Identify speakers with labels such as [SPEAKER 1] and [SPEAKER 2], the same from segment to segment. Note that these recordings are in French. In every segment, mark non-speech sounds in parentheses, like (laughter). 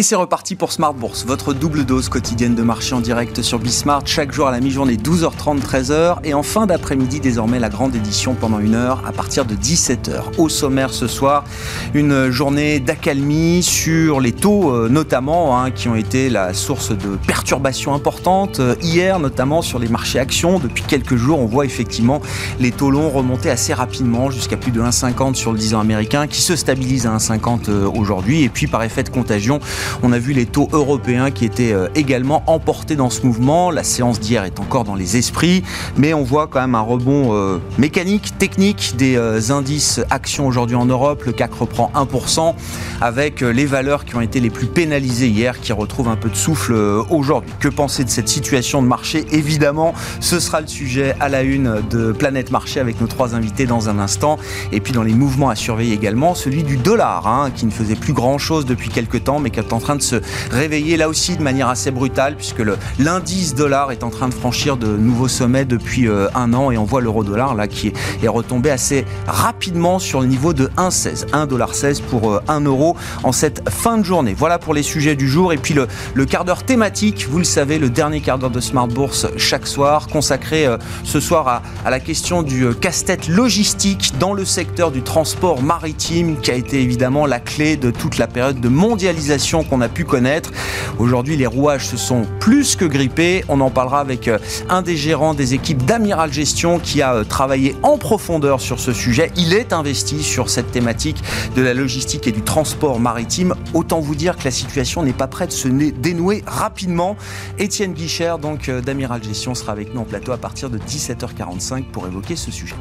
[SPEAKER 1] Et c'est reparti pour Smart Bourse, votre double dose quotidienne de marché en direct sur Bismart, chaque jour à la mi-journée 12h30, 13h, et en fin d'après-midi désormais la grande édition pendant une heure à partir de 17h. Au sommaire ce soir, une journée d'accalmie sur les taux euh, notamment, hein, qui ont été la source de perturbations importantes. Euh, hier notamment sur les marchés actions, depuis quelques jours on voit effectivement les taux longs remonter assez rapidement jusqu'à plus de 1,50 sur le 10 ans américain qui se stabilise à 1,50 euh, aujourd'hui. Et puis par effet de contagion, on a vu les taux européens qui étaient euh, également emportés dans ce mouvement. La séance d'hier est encore dans les esprits, mais on voit quand même un rebond euh, mécanique, technique des euh, indices actions aujourd'hui en Europe. Le CAC reprend 1% avec les valeurs qui ont été les plus pénalisées hier qui retrouvent un peu de souffle aujourd'hui. Que penser de cette situation de marché? Évidemment, ce sera le sujet à la une de Planète Marché avec nos trois invités dans un instant. Et puis dans les mouvements à surveiller également, celui du dollar, hein, qui ne faisait plus grand-chose depuis quelques temps, mais qui a en train de se réveiller là aussi de manière assez brutale puisque l'indice dollar est en train de franchir de nouveaux sommets depuis euh, un an et on voit l'euro dollar là qui est, retombé assez rapidement sur le niveau de 1,16. 1,16$ pour 1 euh, euro en cette fin de journée. Voilà pour les sujets du jour et puis le, quart d'heure thématique, vous le savez, le dernier quart d'heure de Smart Bourse chaque soir consacré euh, ce soir à la question du casse-tête logistique dans le secteur du transport maritime qui a été évidemment la clé de toute la période de mondialisation qu'on a pu connaître. Aujourd'hui, les rouages se sont plus que grippés. On en parlera avec euh, un des gérants des équipes d'Amiral Gestion qui a euh, travaillé en profondeur sur ce sujet. Il est investi sur cette thématique de la logistique et du transport maritime. Autant vous dire que la situation n'est pas prête de se dénouer rapidement. Étienne Guichard, donc euh, d'Amiral Gestion, sera avec nous en plateau à partir de 17h45 pour évoquer ce sujet.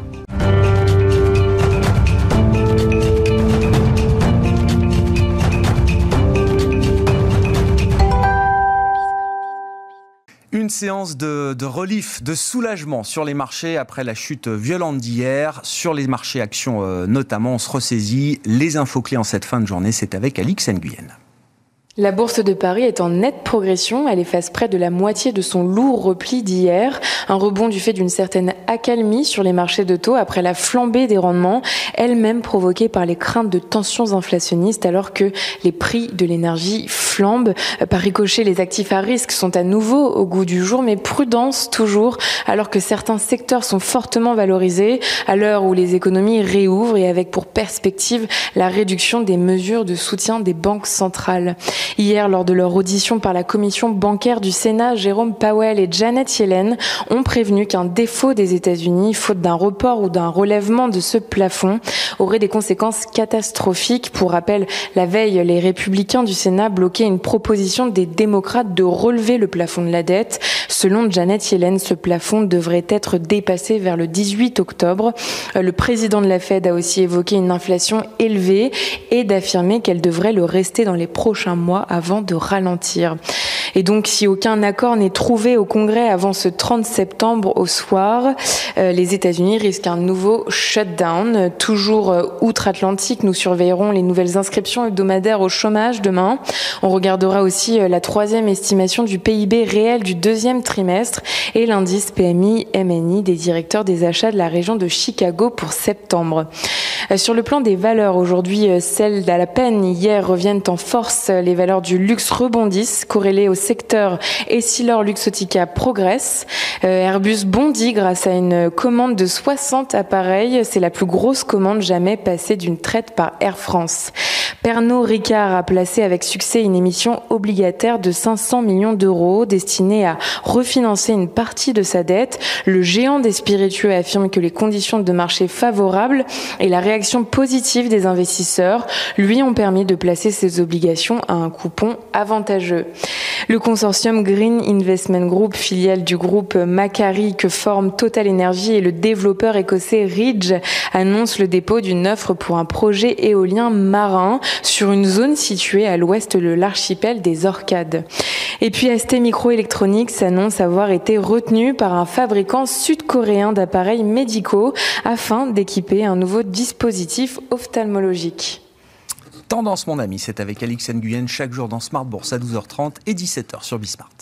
[SPEAKER 1] Séance de, relief, de soulagement sur les marchés après la chute violente d'hier. Sur les marchés actions euh, notamment, on se ressaisit. Les infos clés en cette fin de journée, c'est avec Alix Nguyen.
[SPEAKER 2] La bourse de Paris est en nette progression. Elle efface près de la moitié de son lourd repli d'hier. Un rebond du fait d'une certaine accalmie sur les marchés de taux après la flambée des rendements, elle-même provoquée par les craintes de tensions inflationnistes alors que les prix de l'énergie flambent. Par ricochet, les actifs à risque sont à nouveau au goût du jour, mais prudence toujours alors que certains secteurs sont fortement valorisés à l'heure où les économies réouvrent et avec pour perspective la réduction des mesures de soutien des banques centrales. Hier, lors de leur audition par la commission bancaire du Sénat, Jérôme Powell et Janet Yellen ont prévenu qu'un défaut des États-Unis, faute d'un report ou d'un relèvement de ce plafond, aurait des conséquences catastrophiques. Pour rappel, la veille, les républicains du Sénat bloquaient une proposition des démocrates de relever le plafond de la dette. Selon Janet Yellen, ce plafond devrait être dépassé vers le 18 octobre. Euh, le président de la Fed a aussi évoqué une inflation élevée et d'affirmer qu'elle devrait le rester dans les prochains mois avant de ralentir. Et donc, si aucun accord n'est trouvé au Congrès avant ce 30 septembre au soir, euh, les États-Unis risquent un nouveau shutdown. Toujours euh, outre-Atlantique, nous surveillerons les nouvelles inscriptions hebdomadaires au chômage demain. On regardera aussi euh, la troisième estimation du PIB réel du deuxième trimestre et l'indice PMI MNI des directeurs des achats de la région de Chicago pour septembre. Sur le plan des valeurs, aujourd'hui, celles d'à la peine hier reviennent en force. Les valeurs du luxe rebondissent, corrélées au secteur Essilor Luxotica progresse. Euh, Airbus bondit grâce à une commande de 60 appareils. C'est la plus grosse commande jamais passée d'une traite par Air France. Pernod Ricard a placé avec succès une émission obligataire de 500 millions d'euros destinée à refinancer une partie de sa dette. Le géant des spiritueux affirme que les conditions de marché favorables et la réaction positive des investisseurs lui ont permis de placer ses obligations à un coupon avantageux. Le consortium Green Investment Group, filiale du groupe Macari que forment Total Energy et le développeur écossais Ridge, annonce le dépôt d'une offre pour un projet éolien marin sur une zone située à l'ouest de l'archipel des Orcades. Et puis ST Microelectronics annonce avoir été retenu par un fabricant sud-coréen d'appareils médicaux afin d'équiper un nouveau dispositif ophtalmologique.
[SPEAKER 1] Tendance, mon ami, c'est avec Alix Nguyen chaque jour dans Smart Bourse à 12h30 et 17h sur Bismart.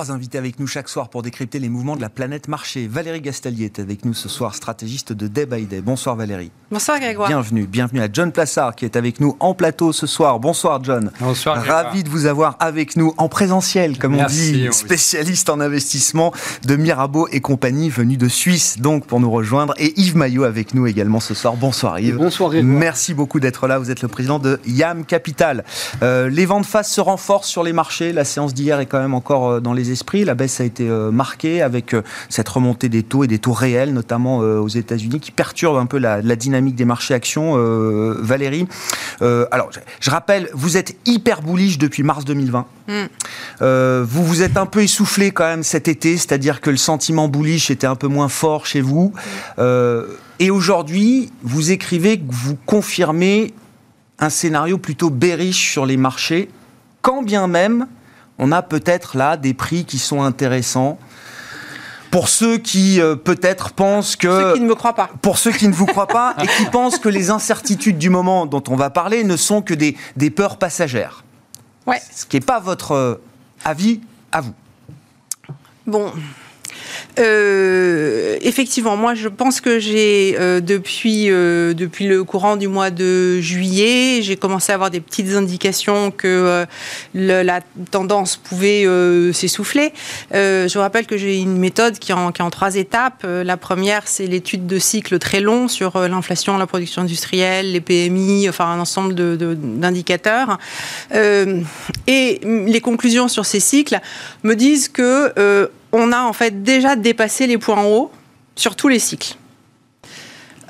[SPEAKER 1] Trois invités avec nous chaque soir pour décrypter les mouvements de la planète marché. Valérie Gastallier est avec nous ce soir, stratégiste de Day by Day. Bonsoir Valérie.
[SPEAKER 3] Bonsoir Grégoire.
[SPEAKER 1] Bienvenue. Bienvenue à John Plassard qui est avec nous en plateau ce soir. Bonsoir John.
[SPEAKER 4] Bonsoir. Grégoire.
[SPEAKER 1] Ravi de vous avoir avec nous en présentiel, comme
[SPEAKER 4] Merci,
[SPEAKER 1] on dit,
[SPEAKER 4] oui.
[SPEAKER 1] spécialiste en investissement de Mirabeau et compagnie, venu de Suisse donc pour nous rejoindre. Et Yves Maillot avec nous également ce soir. Bonsoir Yves.
[SPEAKER 4] Bonsoir Grégoire.
[SPEAKER 1] Merci beaucoup d'être là. Vous êtes le président de YAM Capital. Euh, les vents de face se renforcent sur les marchés. La séance d'hier est quand même encore euh, dans les esprits. La baisse a été euh, marquée avec euh, cette remontée des taux et des taux réels, notamment euh, aux États-Unis, qui perturbe un peu la, la dynamique des marchés actions. Valérie, alors je, rappelle, vous êtes hyper bullish depuis mars 2020.
[SPEAKER 3] Mm.
[SPEAKER 1] Euh, vous vous êtes un peu essoufflé quand même cet été, c'est-à-dire que le sentiment bullish était un peu moins fort chez vous. Euh, et aujourd'hui, vous écrivez que vous confirmez un scénario plutôt bearish sur les marchés, quand bien même on a peut-être là des prix qui sont intéressants. Pour ceux qui euh, peut-être pensent que...
[SPEAKER 3] Ceux qui ne me croient pas.
[SPEAKER 1] Pour ceux qui ne vous croient pas et qui pensent que les incertitudes du moment dont on va parler ne sont que des, des peurs passagères.
[SPEAKER 3] Ouais.
[SPEAKER 1] Ce qui n'est pas votre euh, avis à vous.
[SPEAKER 3] Bon. Euh, effectivement, moi je pense que j'ai euh, depuis euh, depuis le courant du mois de juillet, j'ai commencé à avoir des petites indications que la tendance pouvait s'essouffler. Je vous rappelle que j'ai une méthode qui est en, trois étapes. La première, c'est l'étude de cycle très long sur l'inflation, la production industrielle, les PMI, enfin un ensemble d'indicateurs. Et mm, les conclusions sur ces cycles me disent que on a en fait déjà dépassé les points hauts sur tous les cycles.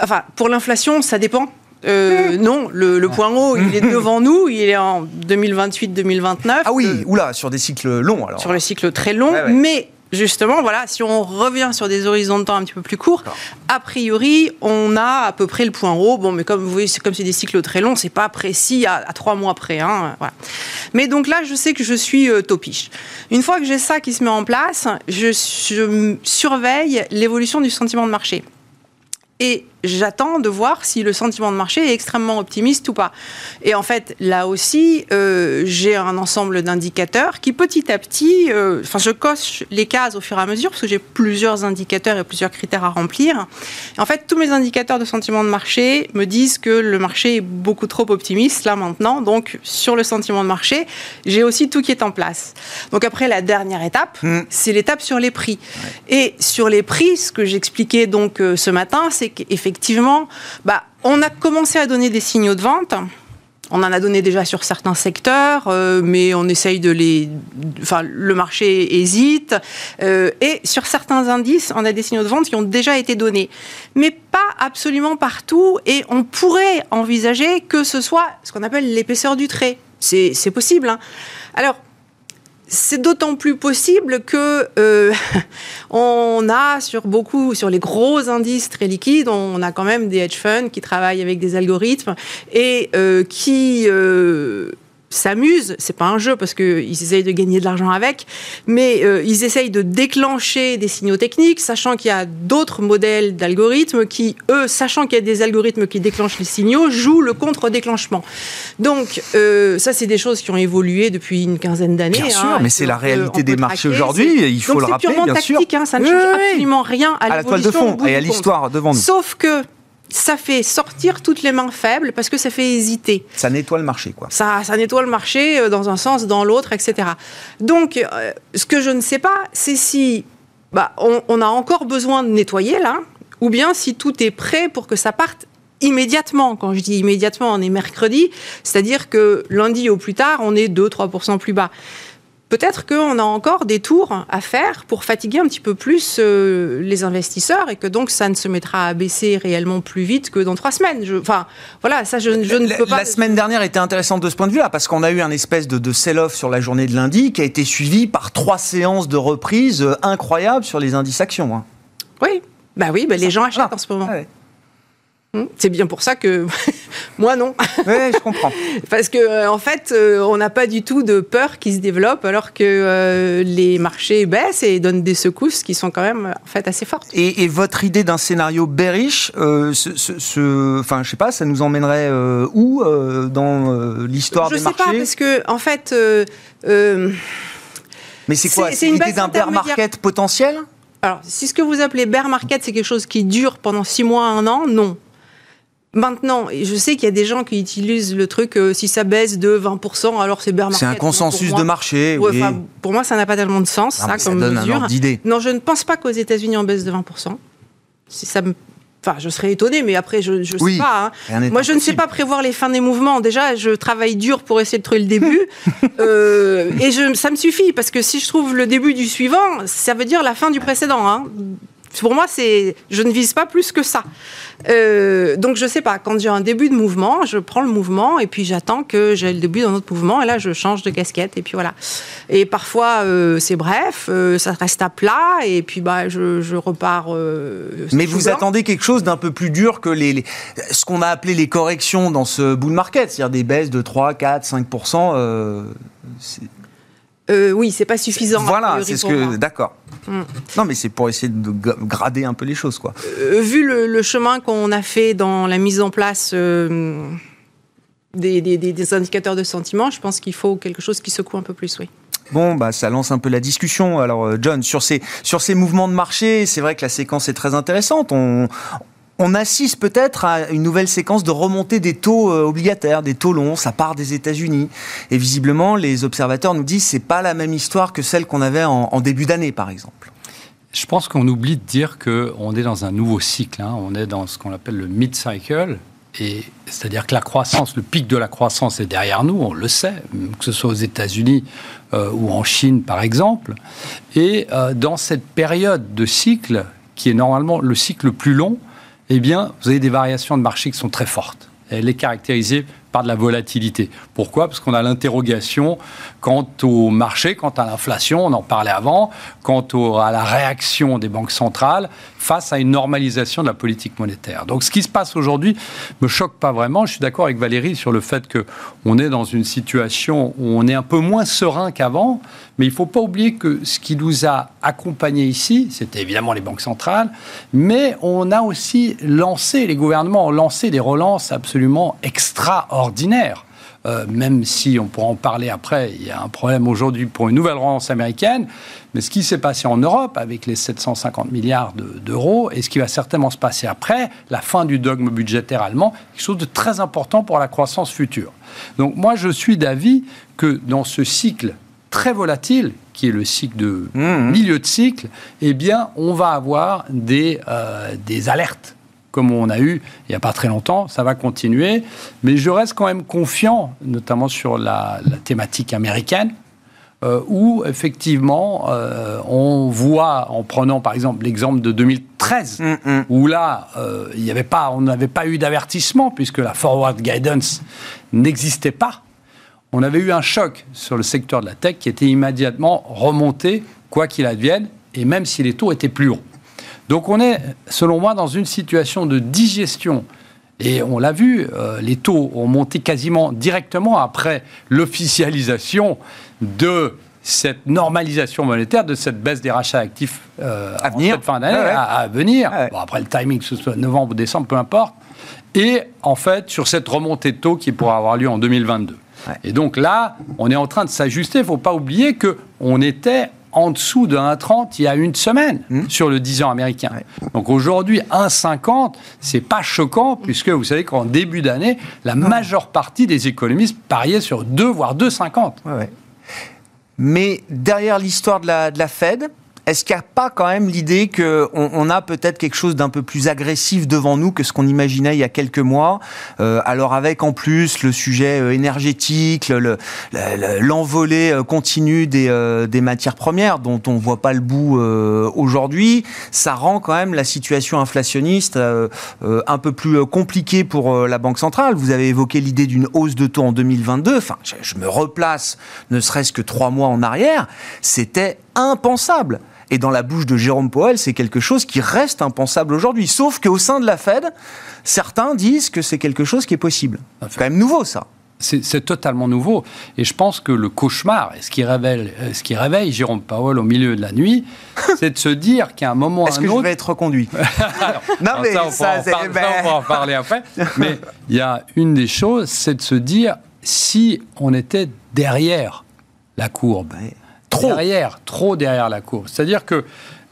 [SPEAKER 3] Enfin, pour l'inflation, ça dépend. Euh, non, le, le point haut, il est devant nous, il est en 2028-2029.
[SPEAKER 1] Ah oui,
[SPEAKER 3] Euh,
[SPEAKER 1] oula, sur des cycles longs alors.
[SPEAKER 3] sur le cycle très long,
[SPEAKER 1] Ouais, ouais.
[SPEAKER 3] mais justement, voilà, si on revient sur des horizons de temps un petit peu plus courts, a priori, on a à peu près le point haut. Bon, mais comme vous voyez, c'est comme c'est des cycles très longs, c'est pas précis à, à trois mois près. Hein, voilà. Mais donc là, je sais que je suis euh, topiche. Une fois que j'ai ça qui se met en place, je, je surveille l'évolution du sentiment de marché. Et j'attends de voir si le sentiment de marché est extrêmement optimiste ou pas. Et en fait, là aussi, euh, j'ai un ensemble d'indicateurs qui petit à petit, euh, enfin, je coche les cases au fur et à mesure parce que j'ai plusieurs indicateurs et plusieurs critères à remplir. Et en fait, tous mes indicateurs de sentiment de marché me disent que le marché est beaucoup trop optimiste là maintenant. Donc, sur le sentiment de marché, j'ai aussi tout qui est en place. Donc après, la dernière étape,
[SPEAKER 1] Hmm.
[SPEAKER 3] c'est l'étape sur les prix. Et sur les prix, ce que j'expliquais donc euh, ce matin, c'est qu'effectivement, bah, on a commencé à donner des signaux de vente. On en a donné déjà sur certains secteurs, euh, mais on essaye de les. Enfin, le marché hésite. Euh, et sur certains indices, on a des signaux de vente qui ont déjà été donnés. Mais pas absolument partout. Et on pourrait envisager que ce soit ce qu'on appelle l'épaisseur du trait. C'est c'est possible. hein. Alors, c'est d'autant plus possible que euh, (laughs) on a sur beaucoup, sur les gros indices très liquides, on a quand même des hedge funds qui travaillent avec des algorithmes et euh, qui euh, s'amusent. C'est pas un jeu parce qu'ils essayent de gagner de l'argent avec, mais euh, ils essayent de déclencher des signaux techniques, sachant qu'il y a d'autres modèles d'algorithmes qui, eux, sachant qu'il y a des algorithmes qui déclenchent les signaux, jouent le contre-déclenchement. Donc, euh, ça, c'est des choses qui ont évolué depuis une quinzaine d'années.
[SPEAKER 1] Bien sûr,
[SPEAKER 3] hein,
[SPEAKER 1] mais c'est la
[SPEAKER 3] peut-
[SPEAKER 1] réalité des marchés aujourd'hui, il faut
[SPEAKER 3] Donc
[SPEAKER 1] le
[SPEAKER 3] c'est
[SPEAKER 1] rappeler,
[SPEAKER 3] purement
[SPEAKER 1] bien
[SPEAKER 3] tactique,
[SPEAKER 1] sûr.
[SPEAKER 3] hein, ça ne
[SPEAKER 1] Oui,
[SPEAKER 3] change
[SPEAKER 1] oui,
[SPEAKER 3] absolument rien à,
[SPEAKER 1] À la toile de fond et à l'histoire devant nous.
[SPEAKER 3] Sauf que ça fait sortir toutes les mains faibles parce que ça fait hésiter.
[SPEAKER 1] Ça nettoie le marché, quoi.
[SPEAKER 3] Ça, ça nettoie le marché euh, dans un sens, dans l'autre, etc. Donc, euh, ce que je ne sais pas, c'est si bah, on, on a encore besoin de nettoyer là, ou bien si tout est prêt pour que ça parte immédiatement. Quand je dis immédiatement, on est mercredi, c'est-à-dire que lundi au plus tard, on est 2-3% plus bas. Peut-être qu'on a encore des tours à faire pour fatiguer un petit peu plus euh, les investisseurs et que donc ça ne se mettra à baisser réellement plus vite que dans trois semaines. Je- Enfin, voilà, ça je, je ne
[SPEAKER 1] la,
[SPEAKER 3] peux pas.
[SPEAKER 1] la semaine dernière était intéressante de ce point de vue-là, parce qu'on a eu un espèce de, de sell-off sur la journée de lundi qui a été suivi par trois séances de reprise euh, incroyables sur les indices actions. hein.
[SPEAKER 3] Oui, bah oui, bah les gens achètent en ce moment.
[SPEAKER 1] Ouais.
[SPEAKER 3] Hmm. C'est bien pour ça que moi non.
[SPEAKER 1] Oui, je comprends. (laughs)
[SPEAKER 3] Parce que euh, en fait, euh, on n'a pas du tout de peur qui se développe alors que euh, les marchés baissent et donnent des secousses qui sont quand même en fait assez fortes.
[SPEAKER 1] Et, votre idée d'un scénario bearish, ce, ce, enfin, je sais pas, ça nous emmènerait où dans l'histoire des marchés
[SPEAKER 3] Je sais pas parce que en fait.
[SPEAKER 1] Mais c'est quoi C'est l'idée d'un bear market potentiel
[SPEAKER 3] alors, si ce que vous appelez bear market, c'est quelque chose qui dure pendant six mois, un an, non. Maintenant, je sais qu'il y a des gens qui utilisent le truc, euh, si ça baisse de 20%, alors c'est bear market.
[SPEAKER 1] C'est un consensus de marché. oui.
[SPEAKER 3] Pour moi, ça n'a pas tellement de sens, ça, comme donne mesure. non, je ne pense pas qu'aux États-Unis, on baisse de 20%. Si ça me Enfin, je serais étonné, mais après, je ne sais pas. Hein. Moi, je ne sais pas prévoir les fins des mouvements. Déjà, je travaille dur pour essayer de trouver le début. (laughs) euh, et je, ça me suffit, parce que si je trouve le début du suivant, ça veut dire la fin du précédent. Hein. Pour moi, c'est, je ne vise pas plus que ça. Euh, donc, je sais pas. Quand j'ai un début de mouvement, je prends le mouvement et puis j'attends que j'ai le début d'un autre mouvement et là, je change de casquette et puis voilà. Et parfois, euh, c'est bref, euh, ça reste à plat et puis bah, je, repars.
[SPEAKER 1] Mais vous attendez quelque chose d'un peu plus dur que les, ce qu'on a appelé les corrections dans ce bull market, c'est-à-dire des baisses de 3, 4, 5%
[SPEAKER 3] euh, oui, c'est pas suffisant.
[SPEAKER 1] Voilà, c'est ce que. D'accord. Mm. Non, mais c'est pour essayer de grader un peu les choses, quoi.
[SPEAKER 3] Euh, vu le, chemin qu'on a fait dans la mise en place euh, des, indicateurs de sentiment, je pense qu'il faut quelque chose qui secoue un peu plus, oui.
[SPEAKER 1] Bon, bah, ça lance un peu la discussion. Alors, John, sur ces, sur ces mouvements de marché, c'est vrai que la séquence est très intéressante. On, on assiste peut-être à une nouvelle séquence de remontée des taux euh, obligataires, des taux longs, ça part des États-Unis. Et visiblement, les observateurs nous disent que c'est pas la même histoire que celle qu'on avait en, début d'année, par exemple.
[SPEAKER 4] Je pense qu'on oublie de dire qu'on est dans un nouveau cycle. Hein. On est dans ce qu'on appelle le mid-cycle. Et c'est-à-dire que la croissance, le pic de la croissance est derrière nous, on le sait, que ce soit aux États-Unis euh, ou en Chine par exemple. Et euh, dans cette période de cycle, qui est normalement le cycle le plus long, eh bien, vous avez des variations de marché qui sont très fortes. Elle est caractérisée par de la volatilité. Pourquoi? Parce qu'on a l'interrogation quant au marché, quant à l'inflation, on en parlait avant, quant à la réaction des banques centrales face à une normalisation de la politique monétaire. Donc ce qui se passe aujourd'hui me choque pas vraiment. Je suis d'accord avec Valérie sur le fait qu'on est dans une situation où on est un peu moins serein qu'avant, mais il ne faut pas oublier que ce qui nous a accompagnés ici, c'était évidemment les banques centrales, mais on a aussi lancé, les gouvernements ont lancé des relances absolument extraordinaires ordinaire. Euh, même si on pourra en parler après, il y a un problème aujourd'hui pour une nouvelle relance américaine. Mais ce qui s'est passé en Europe avec les 750 milliards d'euros et ce qui va certainement se passer après, la fin du dogme budgétaire allemand, quelque chose de très important pour la croissance future. Donc moi, je suis d'avis que dans ce cycle très volatile, qui est le cycle de mmh. milieu de cycle, eh bien, on va avoir des, euh, des alertes comme on a eu il n'y a pas très longtemps, ça va continuer, mais je reste quand même confiant, notamment sur la, thématique américaine, euh, où effectivement euh, on voit, en prenant par exemple l'exemple de 2013, mm, mm. où là euh, il y avait pas, on n'avait pas eu d'avertissement puisque la forward guidance n'existait pas. On avait eu un choc sur le secteur de la tech qui était immédiatement remonté, quoi qu'il advienne, et même si les taux étaient plus hauts. Donc on est, selon moi, dans une situation de digestion. Et on l'a vu, euh, les taux ont monté quasiment directement après l'officialisation de cette normalisation monétaire, de cette baisse des rachats actifs
[SPEAKER 1] euh, à venir.
[SPEAKER 4] fin d'année, à, venir. après le timing, que ce soit novembre ou décembre, peu importe. Et en fait, sur cette remontée de taux qui pourra avoir lieu en 2022. Et donc là, on est en train de s'ajuster. Il ne faut pas oublier qu'on était en dessous de 1,30 il y a une semaine hmm. sur le 10 ans américain. Donc aujourd'hui, 1,50, c'est pas choquant puisque vous savez qu'en début d'année, la majeure partie des économistes pariaient sur 2 voire 2,50.
[SPEAKER 1] Mais derrière l'histoire de la, de la Fed, est-ce qu'il n'y a pas quand même l'idée qu'on on a peut-être quelque chose d'un peu plus agressif devant nous que ce qu'on imaginait il y a quelques mois? Euh, Alors avec en plus le sujet euh, énergétique, l'envolée le, euh, continue des, des, matières premières dont on ne voit pas le bout aujourd'hui, ça rend quand même la situation inflationniste un peu plus compliquée pour la Banque centrale. Vous avez évoqué l'idée d'une hausse de taux en 2022. Enfin, je, je me replace ne serait-ce que trois mois en arrière. C'était impensable. Et dans la bouche de Jérôme Powell, c'est quelque chose qui reste impensable aujourd'hui. Sauf qu'au sein de la Fed, certains disent que c'est quelque chose qui est possible. C'est quand même nouveau, ça.
[SPEAKER 4] C'est totalement nouveau. Et je pense que le cauchemar, ce qui réveille, euh, ce qui réveille Jérôme Powell au milieu de la nuit, (laughs) c'est de se dire qu'à un moment
[SPEAKER 1] Est-ce que
[SPEAKER 4] je
[SPEAKER 1] vais être reconduit? (laughs)
[SPEAKER 4] Non, mais ça, on, ça, ben- on va en parler après. mais il y a une des choses, c'est de se dire si on était derrière la courbe, trop derrière, trop derrière la courbe. C'est-à-dire que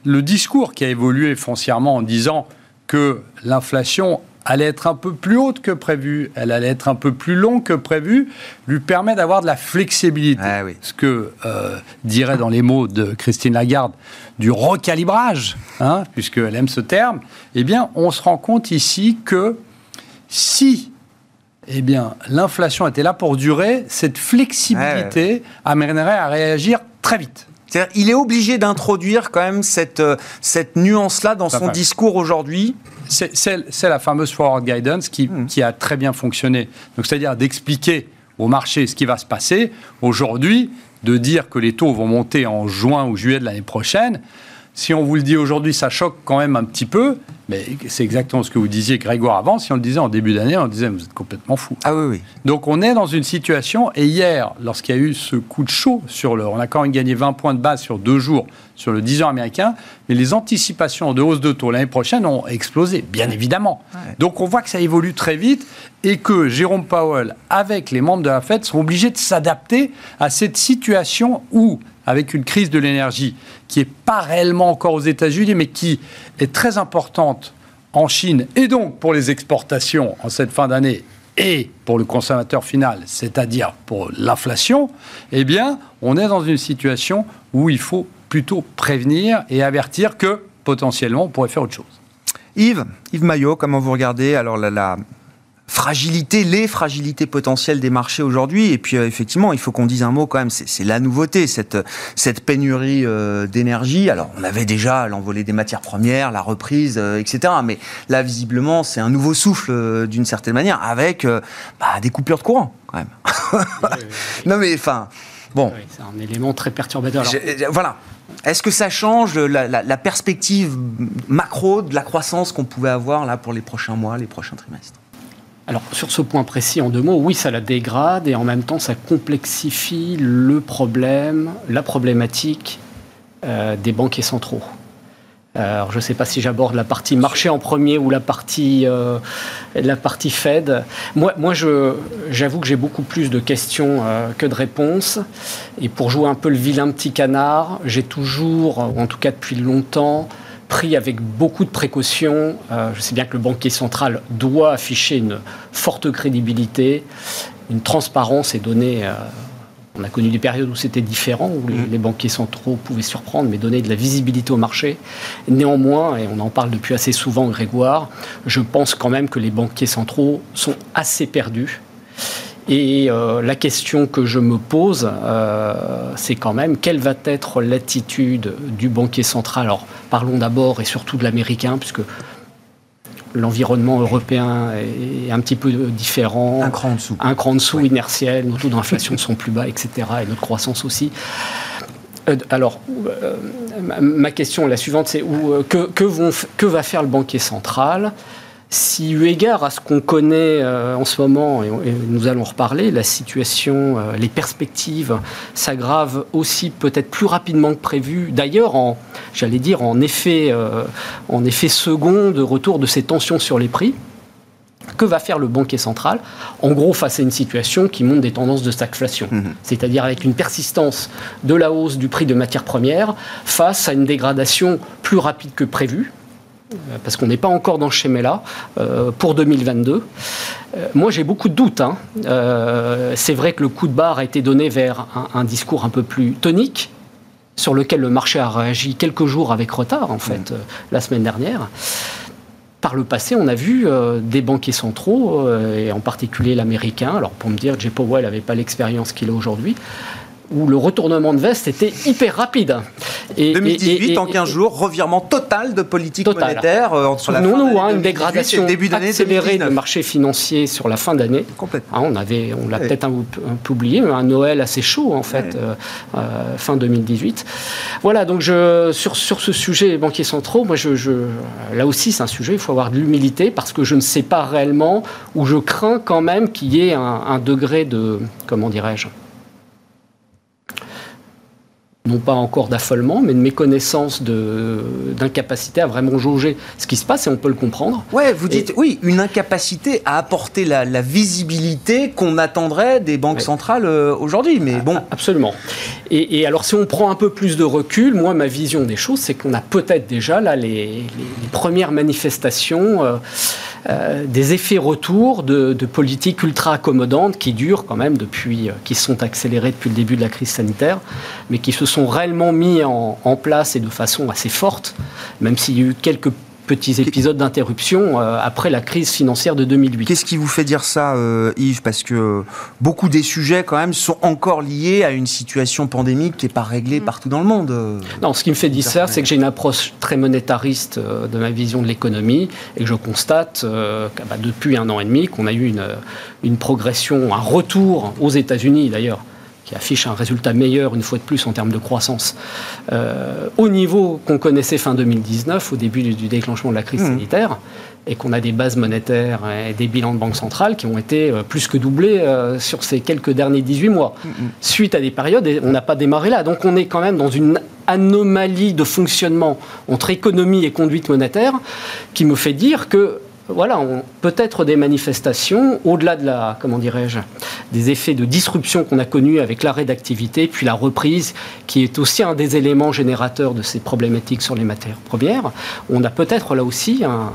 [SPEAKER 4] le discours qui a évolué foncièrement en disant que l'inflation allait être un peu plus haute que prévu, elle allait être un peu plus longue que prévu, lui permet d'avoir de la flexibilité.
[SPEAKER 1] Ah
[SPEAKER 4] Ce que euh, dirait dans les mots de Christine Lagarde du recalibrage, hein, puisqu'elle aime ce terme, eh bien, on se rend compte ici que si eh bien, l'inflation était là pour durer, cette flexibilité amènerait à réagir très vite.
[SPEAKER 1] il est obligé d'introduire quand même cette, euh, cette nuance-là dans son discours aujourd'hui
[SPEAKER 4] c'est la fameuse forward guidance hmm. qui, a très bien fonctionné. Donc, c'est-à-dire d'expliquer au marché ce qui va se passer. Aujourd'hui, de dire que les taux vont monter en juin ou juillet de l'année prochaine, si on vous le dit aujourd'hui, ça choque quand même un petit peu, mais c'est exactement ce que vous disiez, Grégoire, avant. Si on le disait en début d'année, on disait, vous êtes complètement fou.
[SPEAKER 1] Ah oui, oui.
[SPEAKER 4] Donc on est dans une situation, et hier, lorsqu'il y a eu ce coup de chaud sur le. On a quand même gagné 20 points de base sur deux jours sur le 10 ans américain, mais les anticipations de hausse de taux l'année prochaine ont explosé, bien évidemment. Donc on voit que ça évolue très vite et que Jérôme Powell, avec les membres de la Fed, sont obligés de s'adapter à cette situation où avec une crise de l'énergie qui n'est pas réellement encore aux États-Unis, mais qui est très importante en Chine et donc pour les exportations en cette fin d'année et pour le consommateur final, c'est-à-dire pour l'inflation, eh bien, on est dans une situation où il faut plutôt prévenir et avertir que potentiellement on pourrait faire autre chose.
[SPEAKER 1] Yves, Yves Maillot, comment vous regardez alors la, fragilité, les fragilités potentielles des marchés aujourd'hui. Et puis euh, effectivement, il faut qu'on dise un mot quand même, c'est la nouveauté, cette, cette pénurie euh, d'énergie. Alors on avait déjà l'envolée des matières premières, la reprise, euh, etc. Mais là, visiblement, c'est un nouveau souffle d'une certaine manière, avec bah, des coupures de courant quand même. (laughs) non mais enfin, bon.
[SPEAKER 5] c'est un élément très perturbateur.
[SPEAKER 1] voilà. Est-ce que ça change la, la, perspective macro de la croissance qu'on pouvait avoir là pour les prochains mois, les prochains trimestres?
[SPEAKER 5] Alors sur ce point précis, en deux mots, oui, ça la dégrade et en même temps, ça complexifie le problème, la problématique euh, des banquiers centraux. Alors, je ne sais pas si j'aborde la partie marché en premier ou la partie, euh, Fed. Moi, moi j'avoue que j'ai beaucoup plus de questions euh, que de réponses. Et pour jouer un peu le vilain petit canard, j'ai toujours, ou en tout cas depuis longtemps, pris avec beaucoup de précautions. Euh, je sais bien que le banquier central doit afficher une forte crédibilité, une transparence et donner. Euh, on a connu des périodes où c'était différent, où mm. les, banquiers centraux pouvaient surprendre, mais donner de la visibilité au marché. Néanmoins, et on en parle depuis assez souvent, Grégoire, je pense quand même que les banquiers centraux sont assez perdus. Et euh, la question que je me pose, c'est quand même quelle va être l'attitude du banquier central? Alors, Parlons d'abord et surtout de l'américain, puisque l'environnement européen est un petit peu différent.
[SPEAKER 1] Un cran en dessous.
[SPEAKER 5] Un cran en dessous, inertiel, nos taux d'inflation sont plus bas, etc. Et notre croissance aussi. Euh, alors, euh, ma question, la suivante, c'est euh, que, que va faire le banquier central? Si, eu égard à ce qu'on connaît euh, en ce moment, et, nous allons reparler, la situation, euh, les perspectives s'aggravent aussi peut-être plus rapidement que prévu. D'ailleurs, en, j'allais dire, en effet, euh, en effet second de retour de ces tensions sur les prix. Que va faire le banquier central En gros, face à une situation qui montre des tendances de stagflation, mmh. c'est-à-dire avec une persistance de la hausse du prix de matières premières face à une dégradation plus rapide que prévu, euh, parce qu'on n'est pas encore dans ce schéma-là, euh, pour 2022. Euh, moi, j'ai beaucoup de doutes. Hein. c'est vrai que le coup de barre a été donné vers un, discours un peu plus tonique, sur lequel le marché a réagi quelques jours avec retard, en fait, mm. la semaine dernière. Par le passé, on a vu des banquiers centraux, et en particulier l'américain, alors pour me dire J. Powell n'avait pas l'expérience qu'il a aujourd'hui, où le retournement de veste était hyper rapide.
[SPEAKER 1] Et, 2018, en 15 jours, revirement total de politique monétaire
[SPEAKER 5] euh, entre la fin nous, hein, une dégradation début accélérée du marché financier sur la fin d'année. Complètement. Hein, on avait, on l'a peut-être un, peu oublié, mais un Noël assez chaud en fait, euh, euh, fin 2018. Voilà, donc je, sur, sur ce sujet banquiers centraux, moi je, je là aussi c'est un sujet, il faut avoir de l'humilité parce que je ne sais pas réellement ou je crains quand même qu'il y ait un, un degré de, comment dirais-je, non pas encore d'affolement, mais de méconnaissance d'incapacité à vraiment jauger ce qui se passe et on peut le comprendre.
[SPEAKER 1] Ouais, vous dites, oui, une incapacité à apporter la, visibilité qu'on attendrait des banques centrales euh, aujourd'hui, mais bon.
[SPEAKER 5] Absolument. Et, alors, si on prend un peu plus de recul, moi, ma vision des choses, c'est qu'on a peut-être déjà là les, premières manifestations. Euh, euh, des effets retours de, politiques ultra accommodantes qui durent quand même depuis, euh, qui sont accélérées depuis le début de la crise sanitaire, mais qui se sont réellement mis en, en place et de façon assez forte, même s'il y a eu quelques petits épisodes d'interruption euh, après la crise financière de 2008.
[SPEAKER 1] Qu'est-ce qui vous fait dire ça, euh, Yves? Parce que beaucoup des sujets, quand même, sont encore liés à une situation pandémique qui n'est pas réglée mm. partout dans le monde.
[SPEAKER 5] Non, ce qui me fait dire ça, c'est que j'ai une approche très monétariste euh, de ma vision de l'économie et que je constate bah, depuis un an et demi qu'on a eu une, une progression, un retour aux États-Unis d'ailleurs qui affiche un résultat meilleur une fois de plus en termes de croissance euh, au niveau qu'on connaissait fin 2019, au début du, déclenchement de la crise mmh. sanitaire, et qu'on a des bases monétaires et des bilans de banque centrale qui ont été euh, plus que doublés euh, sur ces quelques derniers 18 mois. Mmh, mmh. Suite à des périodes, on n'a pas démarré là. Donc on est quand même dans une anomalie de fonctionnement entre économie et conduite monétaire qui me fait dire que voilà, peut-être des manifestations, au-delà de la, comment dirais-je, des effets de disruption qu'on a connus avec l'arrêt d'activité, puis la reprise, qui est aussi un des éléments générateurs de ces problématiques sur les matières premières. On a peut-être là aussi un,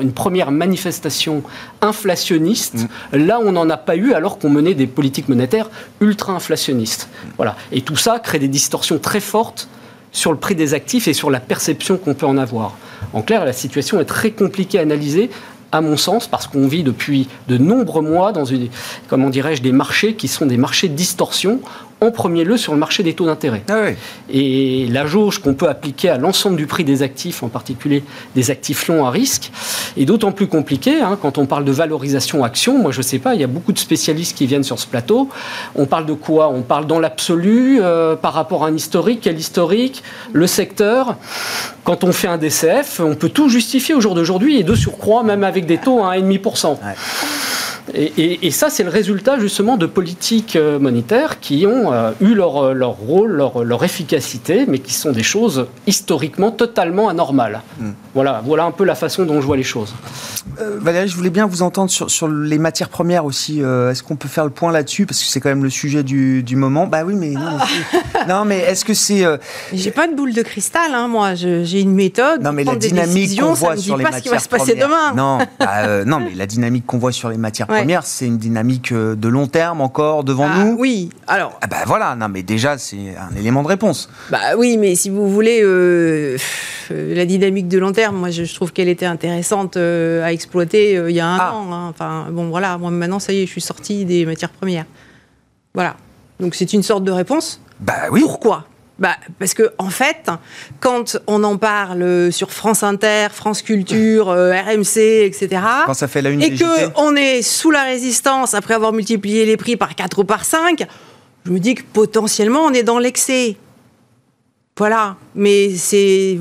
[SPEAKER 5] une première manifestation inflationniste. Mm. Là, on n'en a pas eu alors qu'on menait des politiques monétaires ultra-inflationnistes. Voilà. Et tout ça crée des distorsions très fortes sur le prix des actifs et sur la perception qu'on peut en avoir. En clair, la situation est très compliquée à analyser à mon sens, parce qu'on vit depuis de nombreux mois dans une, comment dirais-je, des marchés qui sont des marchés de distorsion en premier lieu sur le marché des taux d'intérêt. Ah Et la jauge qu'on peut appliquer à l'ensemble du prix des actifs, en particulier des actifs longs à risque, est d'autant plus compliquée hein, quand on parle de valorisation action. Moi, je ne sais pas, il y a beaucoup de spécialistes qui viennent sur ce plateau. On parle de quoi? On parle dans l'absolu euh, par rapport à un historique. Quel historique? Le secteur Quand on fait un DCF, on peut tout justifier au jour d'aujourd'hui et de surcroît, même avec des taux à 1,5%. Ouais. Et, ça, c'est le résultat justement de politiques euh, monétaires qui ont euh, eu leur, euh, leur rôle, leur, leur, efficacité, mais qui sont des choses historiquement totalement anormales. Hmm. Voilà, voilà un peu la façon dont je vois les choses.
[SPEAKER 1] Valérie, je voulais bien vous entendre sur, sur les matières premières aussi. est-ce qu'on peut faire le point là-dessus? Parce que c'est quand même le sujet du, du moment. Bah oui, mais non. (laughs) non mais est-ce que c'est.
[SPEAKER 3] J'ai pas de boule de cristal, hein, moi. J'ai une méthode.
[SPEAKER 1] Non, mais la dynamique qu'on voit sur les matières
[SPEAKER 3] ce qui va se passer demain.
[SPEAKER 1] Non, bah, non, mais la dynamique qu'on voit sur les matières première, c'est une dynamique euh, de long terme encore devant
[SPEAKER 3] ah,
[SPEAKER 1] nous
[SPEAKER 3] Oui, alors.
[SPEAKER 1] Ah bah voilà, non mais déjà c'est un élément de réponse.
[SPEAKER 3] Bah oui, mais si vous voulez, euh, euh, la dynamique de long terme, moi je, trouve qu'elle était intéressante à exploiter il y a un ah. an. Hein. Enfin bon voilà, moi maintenant ça y est, je suis sorti des matières premières. Voilà. Donc c'est une sorte de réponse.
[SPEAKER 1] Bah oui.
[SPEAKER 3] Pourquoi? Bah, parce que en fait, quand on en parle sur France Inter, France Culture, euh, RMC, etc.
[SPEAKER 1] Quand ça fait la une
[SPEAKER 3] et que on est sous la résistance après avoir multiplié les prix par 4 ou par 5, je me dis que potentiellement on est dans l'excès. Voilà, mais c'est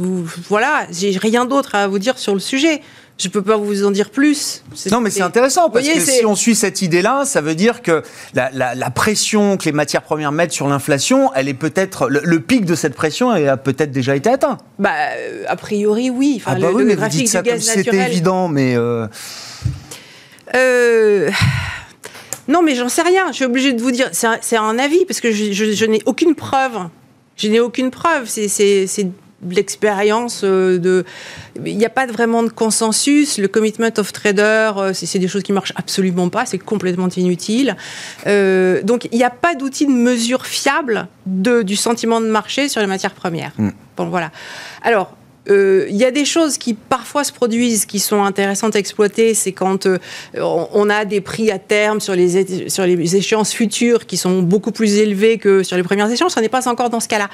[SPEAKER 3] voilà, j'ai rien d'autre à vous dire sur le sujet. Je peux pas vous en dire plus.
[SPEAKER 1] Non, mais c'est intéressant parce que si on suit cette idée-là, ça veut dire que la, pression que les matières premières mettent sur l'inflation, elle est peut-être le, pic de cette pression a peut-être déjà été atteint.
[SPEAKER 3] Bah, a priori, oui.
[SPEAKER 1] Enfin, ah bah oui, mais vous dites ça comme si c'était évident, mais. Euh...
[SPEAKER 3] Euh... Non, mais j'en sais rien. Je suis obligée de vous dire. C'est un, avis parce que je, je n'ai aucune preuve. Je n'ai aucune preuve. C'est l'expérience euh, de. Il n'y a pas vraiment de consensus. Le commitment of trader, euh, c'est des choses qui marchent absolument pas. C'est complètement inutile. Euh, donc il n'y a pas d'outil de mesure fiable de, du sentiment de marché sur les matières premières. Mm. Bon voilà. Alors euh, il y a des choses qui parfois se produisent qui sont intéressantes à exploiter. C'est quand euh, on a des prix à terme sur les, sur les échéances futures qui sont beaucoup plus élevés que sur les premières échéances. On n'est pas encore dans ce cas-là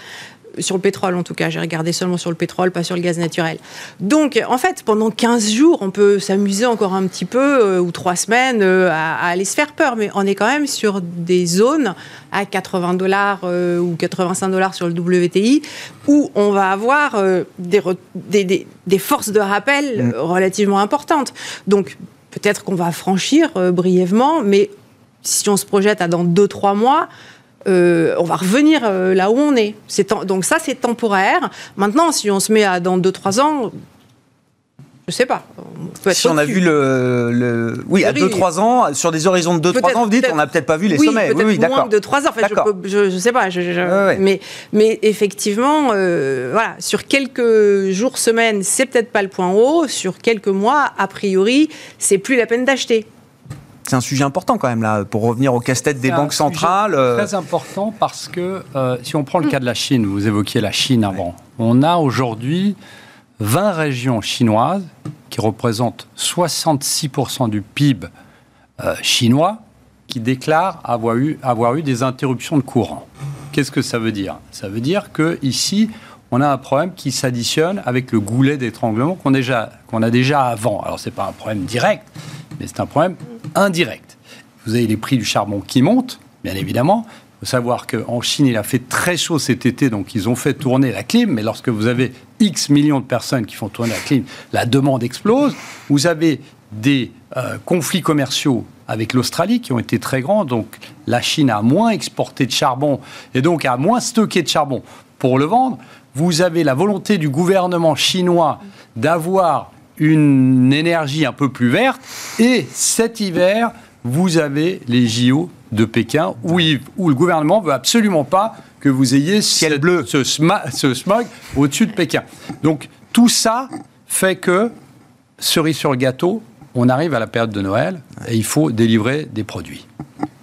[SPEAKER 3] sur le pétrole en tout cas, j'ai regardé seulement sur le pétrole, pas sur le gaz naturel. Donc en fait, pendant 15 jours, on peut s'amuser encore un petit peu, euh, ou 3 semaines, euh, à, aller se faire peur, mais on est quand même sur des zones à 80 dollars euh, ou 85 dollars sur le WTI, où on va avoir des, des, des, forces de rappel mm. relativement importantes. Donc peut-être qu'on va franchir brièvement, mais si on se projette à dans 2-3 mois, euh, on va revenir euh, là où on est. donc ça, c'est temporaire. Maintenant, si on se met à dans 2-3 ans, je sais pas.
[SPEAKER 1] On si on a vu le, oui à 2-3 ans sur des horizons de 2-3 ans, vous dites on n'a peut-être pas vu les sommets.
[SPEAKER 3] Oui, oui, d'accord. Moins de 3 ans. je, ne sais pas. Mais, mais effectivement, euh, voilà, sur quelques jours, semaines, c'est peut-être pas le point haut. Sur quelques mois, a priori, c'est plus la peine d'acheter
[SPEAKER 1] c'est un sujet important quand même là, pour revenir au casse-tête des banques centrales.
[SPEAKER 4] Euh. Très important parce que euh, si on prend le cas de la Chine, vous évoquiez la Chine avant, on a aujourd'hui 20 régions chinoises qui représentent 66% du PIB euh, chinois qui déclarent avoir eu, avoir eu des interruptions de courant. Qu'est-ce que ça veut dire? Ça veut dire que ici, on a un problème qui s'additionne avec le goulet d'étranglement qu'on a déjà avant. Alors, ce n'est pas un problème direct, mais c'est un problème indirect. Vous avez les prix du charbon qui montent, bien évidemment. Il faut savoir qu'en Chine, il a fait très chaud cet été, donc ils ont fait tourner la clim. Mais lorsque vous avez X millions de personnes qui font tourner la clim, la demande explose. Vous avez des euh, conflits commerciaux avec l'Australie qui ont été très grands. Donc la Chine a moins exporté de charbon et donc a moins stocké de charbon pour le vendre. Vous avez la volonté du gouvernement chinois d'avoir une énergie un peu plus verte. Et cet hiver, vous avez les JO de Pékin où, où le gouvernement veut absolument pas que vous ayez
[SPEAKER 1] Ciel bleu.
[SPEAKER 4] Ce, ce smog au-dessus de Pékin. Donc tout ça fait que, cerise sur le gâteau, on arrive à la période de Noël et il faut délivrer des produits.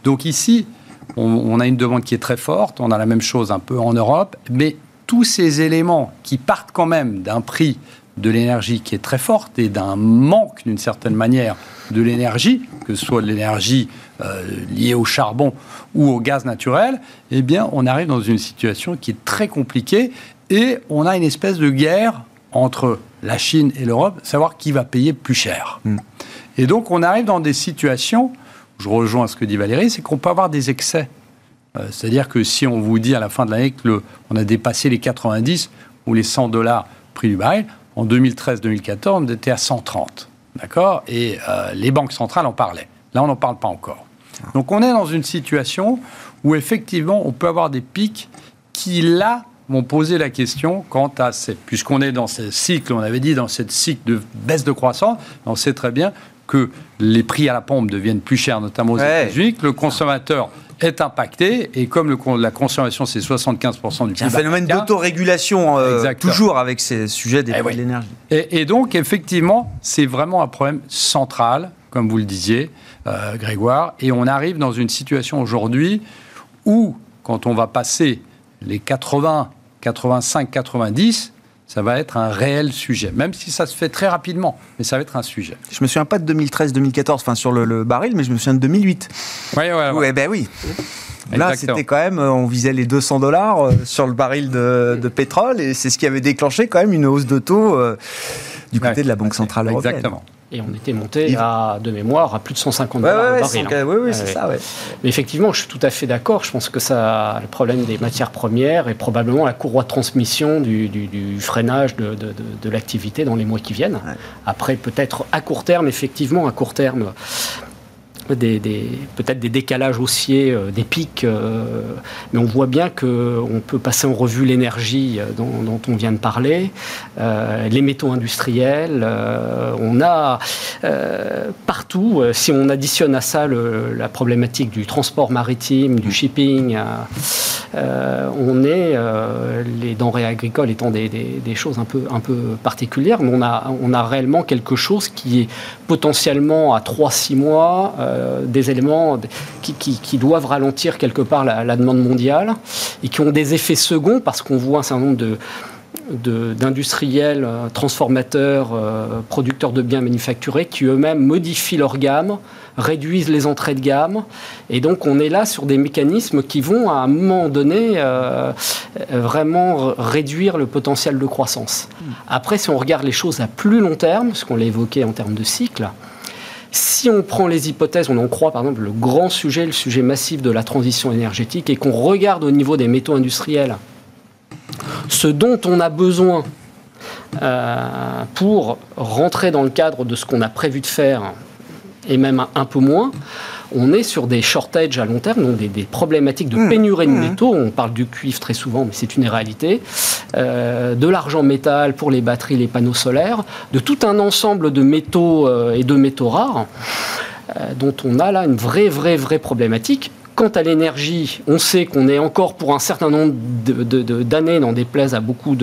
[SPEAKER 4] Donc ici, on, on, a une demande qui est très forte, on a la même chose un peu en Europe, mais tous ces éléments qui partent quand même d'un prix de l'énergie qui est très forte et d'un manque, d'une certaine manière, de l'énergie, que ce soit de l'énergie euh, liée au charbon ou au gaz naturel, eh bien, on arrive dans une situation qui est très compliquée et on a une espèce de guerre entre la Chine et l'Europe, savoir qui va payer plus cher. Hmm. Et donc, on arrive dans des situations, je rejoins ce que dit Valérie, c'est qu'on peut avoir des excès. Euh, c'est-à-dire que si on vous dit à la fin de l'année qu'on a dépassé les 90 ou les 100 dollars prix du baril, en 2013-2014, on était à 130. D'accord? Et euh, les banques centrales en parlaient. Là, on n'en parle pas encore. Donc, on est dans une situation où, effectivement, on peut avoir des pics qui, là, vont poser la question quant à ces. Puisqu'on est dans ce cycle, on avait dit, dans cette cycle de baisse de croissance, on sait très bien que les prix à la pompe deviennent plus chers, notamment aux États-Unis, que le consommateur est impacté. Et comme le, la consommation, c'est 75% du
[SPEAKER 1] PIB. un phénomène d'autorégulation, euh, toujours avec ces sujets des eh prix de l'énergie.
[SPEAKER 4] Et, donc, effectivement, c'est vraiment un problème central, comme vous le disiez, euh, Grégoire. Et on arrive dans une situation aujourd'hui où, quand on va passer les 80, 85, 90, ça va être un réel sujet, même si ça se fait très rapidement, mais ça va être un sujet.
[SPEAKER 1] Je me souviens pas de 2013-2014, enfin sur le, baril, mais je me souviens de 2008.
[SPEAKER 4] Oui, oui,
[SPEAKER 1] oui. ben oui. Là, c'était quand même, on visait les 200 dollars euh, sur le baril de, pétrole, et c'est ce qui avait déclenché quand même une hausse de taux euh, du côté de la Banque Centrale Européenne.
[SPEAKER 4] Exactement.
[SPEAKER 5] Et on était monté à, de mémoire à plus de 150 dollars
[SPEAKER 1] baril. Hein. Oui, oui, c'est ça.
[SPEAKER 5] Mais effectivement, je suis tout à fait d'accord. Je pense que ça, le problème des matières premières est probablement la courroie de transmission du, freinage de, de l'activité dans les mois qui viennent. Après, peut-être à court terme, effectivement, à court terme, des, peut-être des décalages haussiers, euh, des pics, euh, mais on voit bien qu'on peut passer en revue l'énergie euh, dont, on vient de parler, les métaux industriels, on a partout, si on additionne à ça la problématique du transport maritime, du shipping, on est, les denrées agricoles étant des, choses un peu, un peu particulières, mais on a, on a réellement quelque chose qui est potentiellement à 3-6 mois des éléments qui, doivent ralentir quelque part la, demande mondiale et qui ont des effets seconds parce qu'on voit un certain nombre de, d'industriels, euh, transformateurs, euh, producteurs de biens manufacturés qui eux-mêmes modifient leur gamme, réduisent les entrées de gamme. Et donc on est là sur des mécanismes qui vont à un moment donné euh, vraiment réduire le potentiel de croissance. Après, si on regarde les choses à plus long terme, ce qu'on l'a évoqué en termes de cycle, si on prend les hypothèses, on en croit par exemple le grand sujet, le sujet massif de la transition énergétique, et qu'on regarde au niveau des métaux industriels, ce dont on a besoin euh, pour rentrer dans le cadre de ce qu'on a prévu de faire, et même un, peu moins, on est sur des shortages à long terme, donc des, problématiques de mmh. pénurie de mmh. métaux. On parle du cuivre très souvent, mais c'est une réalité. Euh, de l'argent métal pour les batteries, les panneaux solaires, de tout un ensemble de métaux euh, et de métaux rares, dont on a là une vraie, vraie, vraie problématique. Quant à l'énergie, on sait qu'on est encore pour un certain nombre d'années, dans des plaies à beaucoup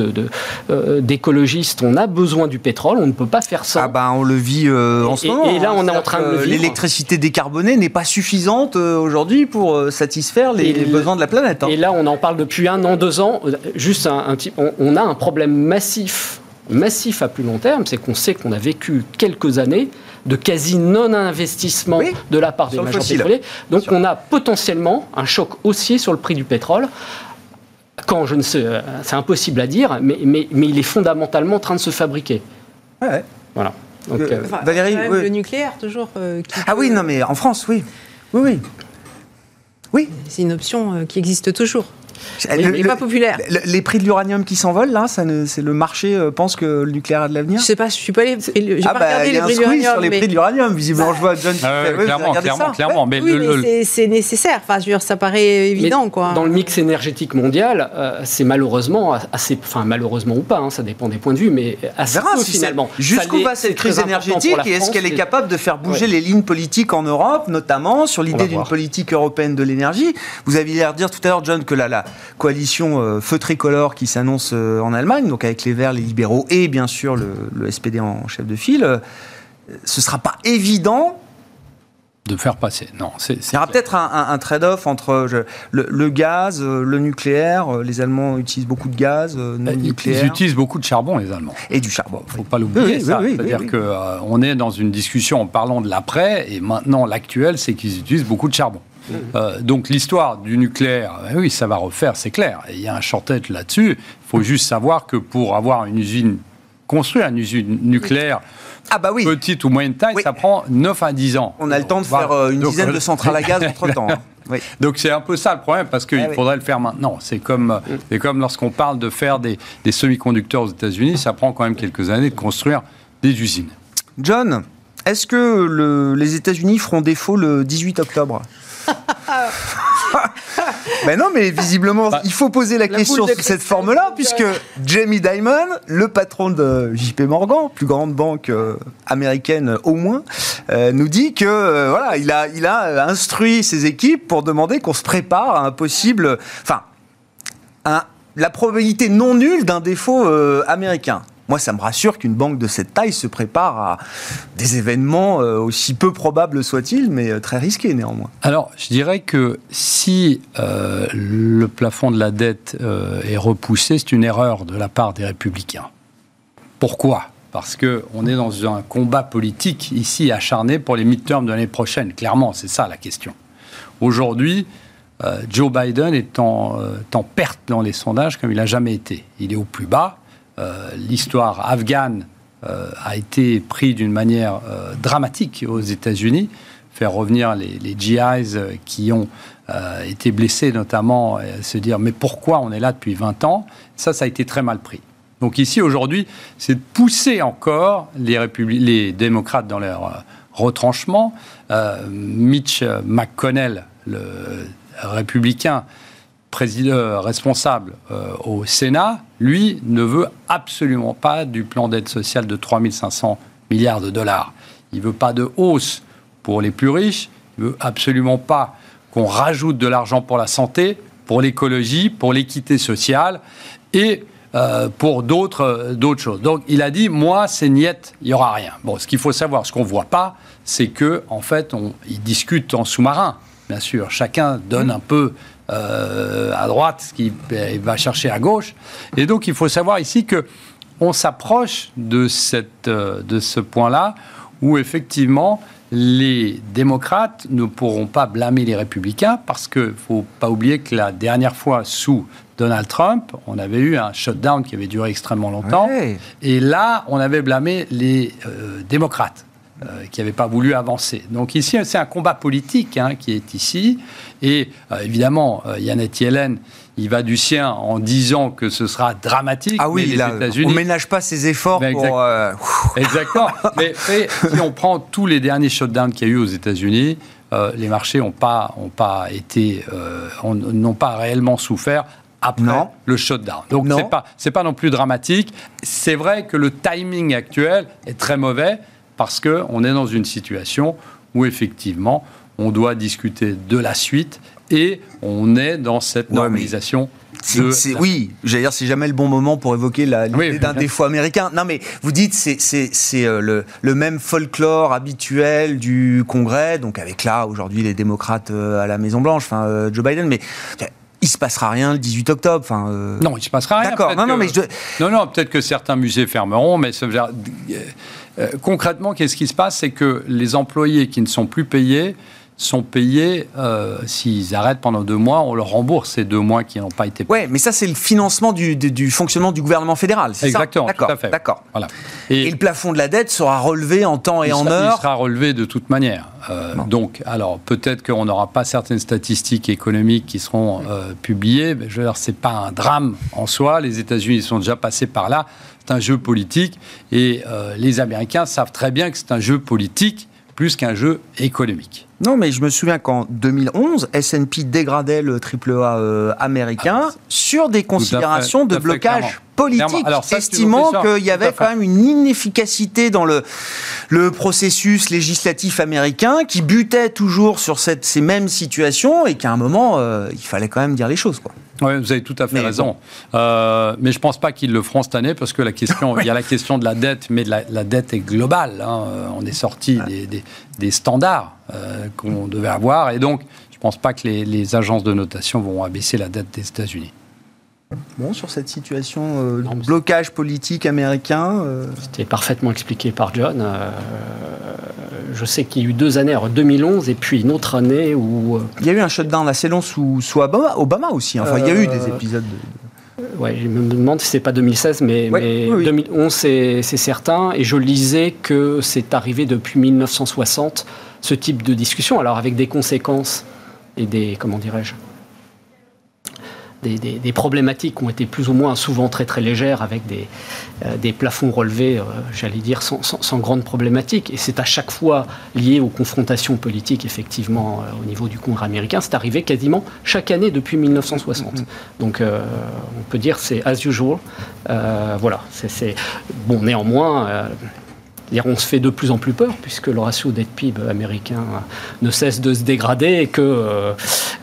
[SPEAKER 5] euh, d'écologistes, on a besoin du pétrole, on ne peut pas faire ça.
[SPEAKER 1] Ah bah on le vit euh, en ce moment.
[SPEAKER 5] Et là, on est en train de le vivre.
[SPEAKER 1] L'électricité décarbonée n'est pas suffisante euh, aujourd'hui pour satisfaire les, besoins de la planète.
[SPEAKER 5] Hein. Et là, on en parle depuis un an, deux ans. Juste un, un on, on a un problème massif massif à plus long terme, c'est qu'on sait qu'on a vécu quelques années de quasi non-investissement de la part des majors pétroliers. Donc on a potentiellement un choc haussier sur le prix du pétrole. Quand je ne sais, euh, c'est impossible à dire, mais, mais, mais, il est fondamentalement en train de se fabriquer.
[SPEAKER 1] Ouais.
[SPEAKER 5] Voilà.
[SPEAKER 3] Donc, euh, Valérie, le nucléaire toujours.
[SPEAKER 1] Euh, ah oui, non mais en France, oui, oui, oui.
[SPEAKER 3] Oui. C'est une option qui existe toujours. Il n'est pas populaire.
[SPEAKER 1] les prix de l'uranium qui s'envolent, là, c'est le marché euh, pense que le nucléaire a de l'avenir
[SPEAKER 3] Je sais pas, je suis pas allé. J'ai
[SPEAKER 1] ah pas bah, regardé les prix de l'uranium. sur les prix de l'uranium, visiblement, je vois John.
[SPEAKER 4] Ah clairement, clairement, clairement.
[SPEAKER 3] Mais oui, c'est nécessaire. Enfin, je veux dire, ça paraît évident, quoi.
[SPEAKER 5] Dans le mix énergétique mondial, euh, c'est malheureusement assez, enfin malheureusement ou pas, hein, ça dépend des points de vue, mais assez peu finalement.
[SPEAKER 1] Jusqu'où va cette crise énergétique et est-ce qu'elle est capable de faire bouger les lignes politiques en Europe, notamment sur l'idée d'une politique européenne de l'énergie? Vous aviez l'air de dire tout à l'heure, John, que la coalition euh, feu tricolore qui s'annonce euh, en Allemagne, donc avec les Verts, les libéraux et bien sûr le, SPD en chef de file, euh, ce sera pas évident
[SPEAKER 4] de faire passer. Non,
[SPEAKER 1] c'est. Il y aura peut-être un, trade-off entre le, gaz, le nucléaire. Les Allemands utilisent beaucoup de gaz non nucléaire.
[SPEAKER 4] Ils utilisent beaucoup de charbon, les Allemands.
[SPEAKER 1] Et du charbon.
[SPEAKER 4] Il ne faut pas l'oublier. C'est-à-dire qu'on est dans une discussion en parlant de l'après, et maintenant l'actuel, c'est qu'ils utilisent beaucoup de charbon. Euh, donc l'histoire du nucléaire, ben oui, ça va refaire, c'est clair. Il y a un short-tête là-dessus. Il faut juste savoir que pour avoir une usine, construire une usine nucléaire,
[SPEAKER 1] ah bah oui.
[SPEAKER 4] petite ou moyenne taille, ça prend 9 à 10 ans.
[SPEAKER 1] On a le temps de faire euh, une dizaine de euh, centrales à gaz entre-temps. Hein. (laughs)
[SPEAKER 4] Donc c'est un peu ça le problème, parce qu'il ah faudrait le faire maintenant. C'est comme, mm. comme lorsqu'on parle de faire des, des semi-conducteurs aux États-Unis, ça prend quand même quelques années de construire des usines.
[SPEAKER 1] John, est-ce que le, les États-Unis feront défaut le 18 octobre? (laughs) ben non, mais visiblement, bah, il faut poser la, question sous cette forme-là, puisque Jamie Dimon, le patron de JP Morgan, plus grande banque euh, américaine au moins, euh, nous dit que euh, voilà, il a, il a instruit ses équipes pour demander qu'on se prépare à un possible, enfin, la probabilité non nulle d'un défaut américain. Moi, ça me rassure qu'une banque de cette taille se prépare à des événements euh, aussi peu probables soient-ils, mais euh, très risqués néanmoins.
[SPEAKER 4] Alors, je dirais que si euh, le plafond de la dette est repoussé, c'est une erreur de la part des républicains. Pourquoi? Parce qu'on est dans un combat politique ici acharné pour les midterms de l'année prochaine. Clairement, c'est ça la question. Aujourd'hui, Joe Biden est en, en, perte dans les sondages comme il n'a jamais été. Il est au plus bas. Euh, l'histoire afghane euh, a été prise d'une manière euh, dramatique aux États-Unis, faire revenir les, GIs qui ont été blessés notamment, et se dire mais pourquoi on est là depuis 20 ans? Ça, ça a été très mal pris. Donc ici, aujourd'hui, c'est de pousser encore les démocrates dans leur retranchement. Mitch McConnell, le républicain, président responsable euh, au Sénat, lui, ne veut absolument pas du plan d'aide sociale de 3500 milliards de dollars. Il ne veut pas de hausse pour les plus riches, il ne veut absolument pas qu'on rajoute de l'argent pour la santé, pour l'écologie, pour l'équité sociale et euh, pour d'autres choses. Donc il a dit moi c'est niette, il y aura rien. Bon, ce qu'il faut savoir, ce qu'on voit pas, c'est que en fait on, ils discutent en sous-marin bien sûr. Chacun donne mmh. un peu euh, à droite ce qu'il va chercher à gauche. Et donc, il faut savoir ici que on s'approche de, cette, euh, de ce point-là où effectivement les démocrates ne pourront pas blâmer les républicains parce qu'il ne faut pas oublier que la dernière fois sous Donald Trump, on avait eu un shutdown qui avait duré extrêmement longtemps. Et là, on avait blâmé les euh, démocrates. Euh, qui n'avaient pas voulu avancer. Donc ici, c'est un combat politique hein, qui est ici. Et euh, évidemment, Yannette Yellen, il va du sien en disant que ce sera dramatique.
[SPEAKER 1] Ah oui, les États-Unis. On ménage pas ses efforts
[SPEAKER 4] ben,
[SPEAKER 1] pour. (laughs)
[SPEAKER 4] Exactement. mais, si on prend tous les derniers shutdowns qu'il y a eu aux États-Unis, les marchés n'ont pas, ont pas été, n'ont pas réellement souffert après le shutdown. Donc c'est pas c'est pas non plus dramatique. C'est vrai que le timing actuel est très mauvais parce que on est dans une situation où effectivement on doit discuter de la suite et on est dans cette normalisation.
[SPEAKER 1] Oui, j'allais dire, c'est jamais le bon moment pour évoquer l'idée d'un défaut américain. Non, mais vous dites, c'est euh, le, le, même folklore habituel du Congrès, donc avec là, aujourd'hui, les démocrates euh, à la Maison-Blanche, enfin, euh, Joe Biden, mais il se passera rien le 18 octobre. Enfin,
[SPEAKER 4] euh, Non, il se passera rien.
[SPEAKER 1] D'accord. Non, non, mais
[SPEAKER 4] non, non, peut-être que certains musées fermeront, mais ça veut dire, concrètement, qu'est-ce qui se passe, c'est que les employés qui ne sont plus payés sont payés, euh, s'ils arrêtent pendant deux mois, on leur rembourse ces deux mois qui n'ont pas été
[SPEAKER 1] payés. Oui, mais ça, c'est le financement du, du, fonctionnement du gouvernement fédéral, c'est
[SPEAKER 4] Exactement, tout à fait.
[SPEAKER 1] D'accord. Voilà. Et, le plafond de la dette sera relevé en temps et en heure
[SPEAKER 4] Il sera relevé de toute manière. Euh, donc, alors, peut-être qu'on n'aura pas certaines statistiques économiques qui seront euh, publiées, mais je veux dire, c'est pas un drame en soi. Les États-Unis sont déjà passés par là. C'est un jeu politique. Et les Américains savent très bien que c'est un jeu politique plus qu'un jeu économique.
[SPEAKER 1] Non, mais je me souviens qu'en 2011, S&P dégradait le AAA euh, américain ah, sur des considérations de blocage politique, estimant qu'il y avait quand même une inefficacité dans le, le processus législatif américain qui butait toujours sur cette, ces mêmes situations et qu'à un moment, euh, il fallait quand même dire les choses. Quoi.
[SPEAKER 4] Oui, vous avez tout à fait raison. Euh, mais je ne pense pas qu'ils le feront cette année parce que la question, (laughs) il y a la question de la dette, mais la, dette est globale. Hein. On est sorti des, des, standards euh, qu'on devait avoir et donc je ne pense pas que les, les agences de notation vont abaisser la dette des États-Unis.
[SPEAKER 1] Bon, sur cette situation euh, de blocage politique américain
[SPEAKER 5] euh, C'était parfaitement expliqué par John. Euh, je sais qu'il y a eu deux années, en 2011, et puis une autre année où...
[SPEAKER 1] Il y a eu un shutdown assez long sous, sous Obama, Obama, aussi. Enfin, il y a eu des épisodes...
[SPEAKER 5] De... Ouais, je me demande si c'est pas 2016, mais, 2011 c'est certain. Et je lisais que c'est arrivé depuis 1960 ce type de discussion, alors avec des conséquences et des comment dirais-je des, problématiques qui ont été plus ou moins souvent très très légères avec des, euh, des plafonds relevés, euh, j'allais dire, sans, sans, grande problématique. Et c'est à chaque fois lié aux confrontations politiques, effectivement, euh, au niveau du Congrès américain. C'est arrivé quasiment chaque année depuis 1960. Mm-hmm. Donc on peut dire c'est as usual. voilà. C'est, bon, néanmoins on se fait de plus en plus peur puisque le ratio dette PIB américain ne cesse de se dégrader et que, euh,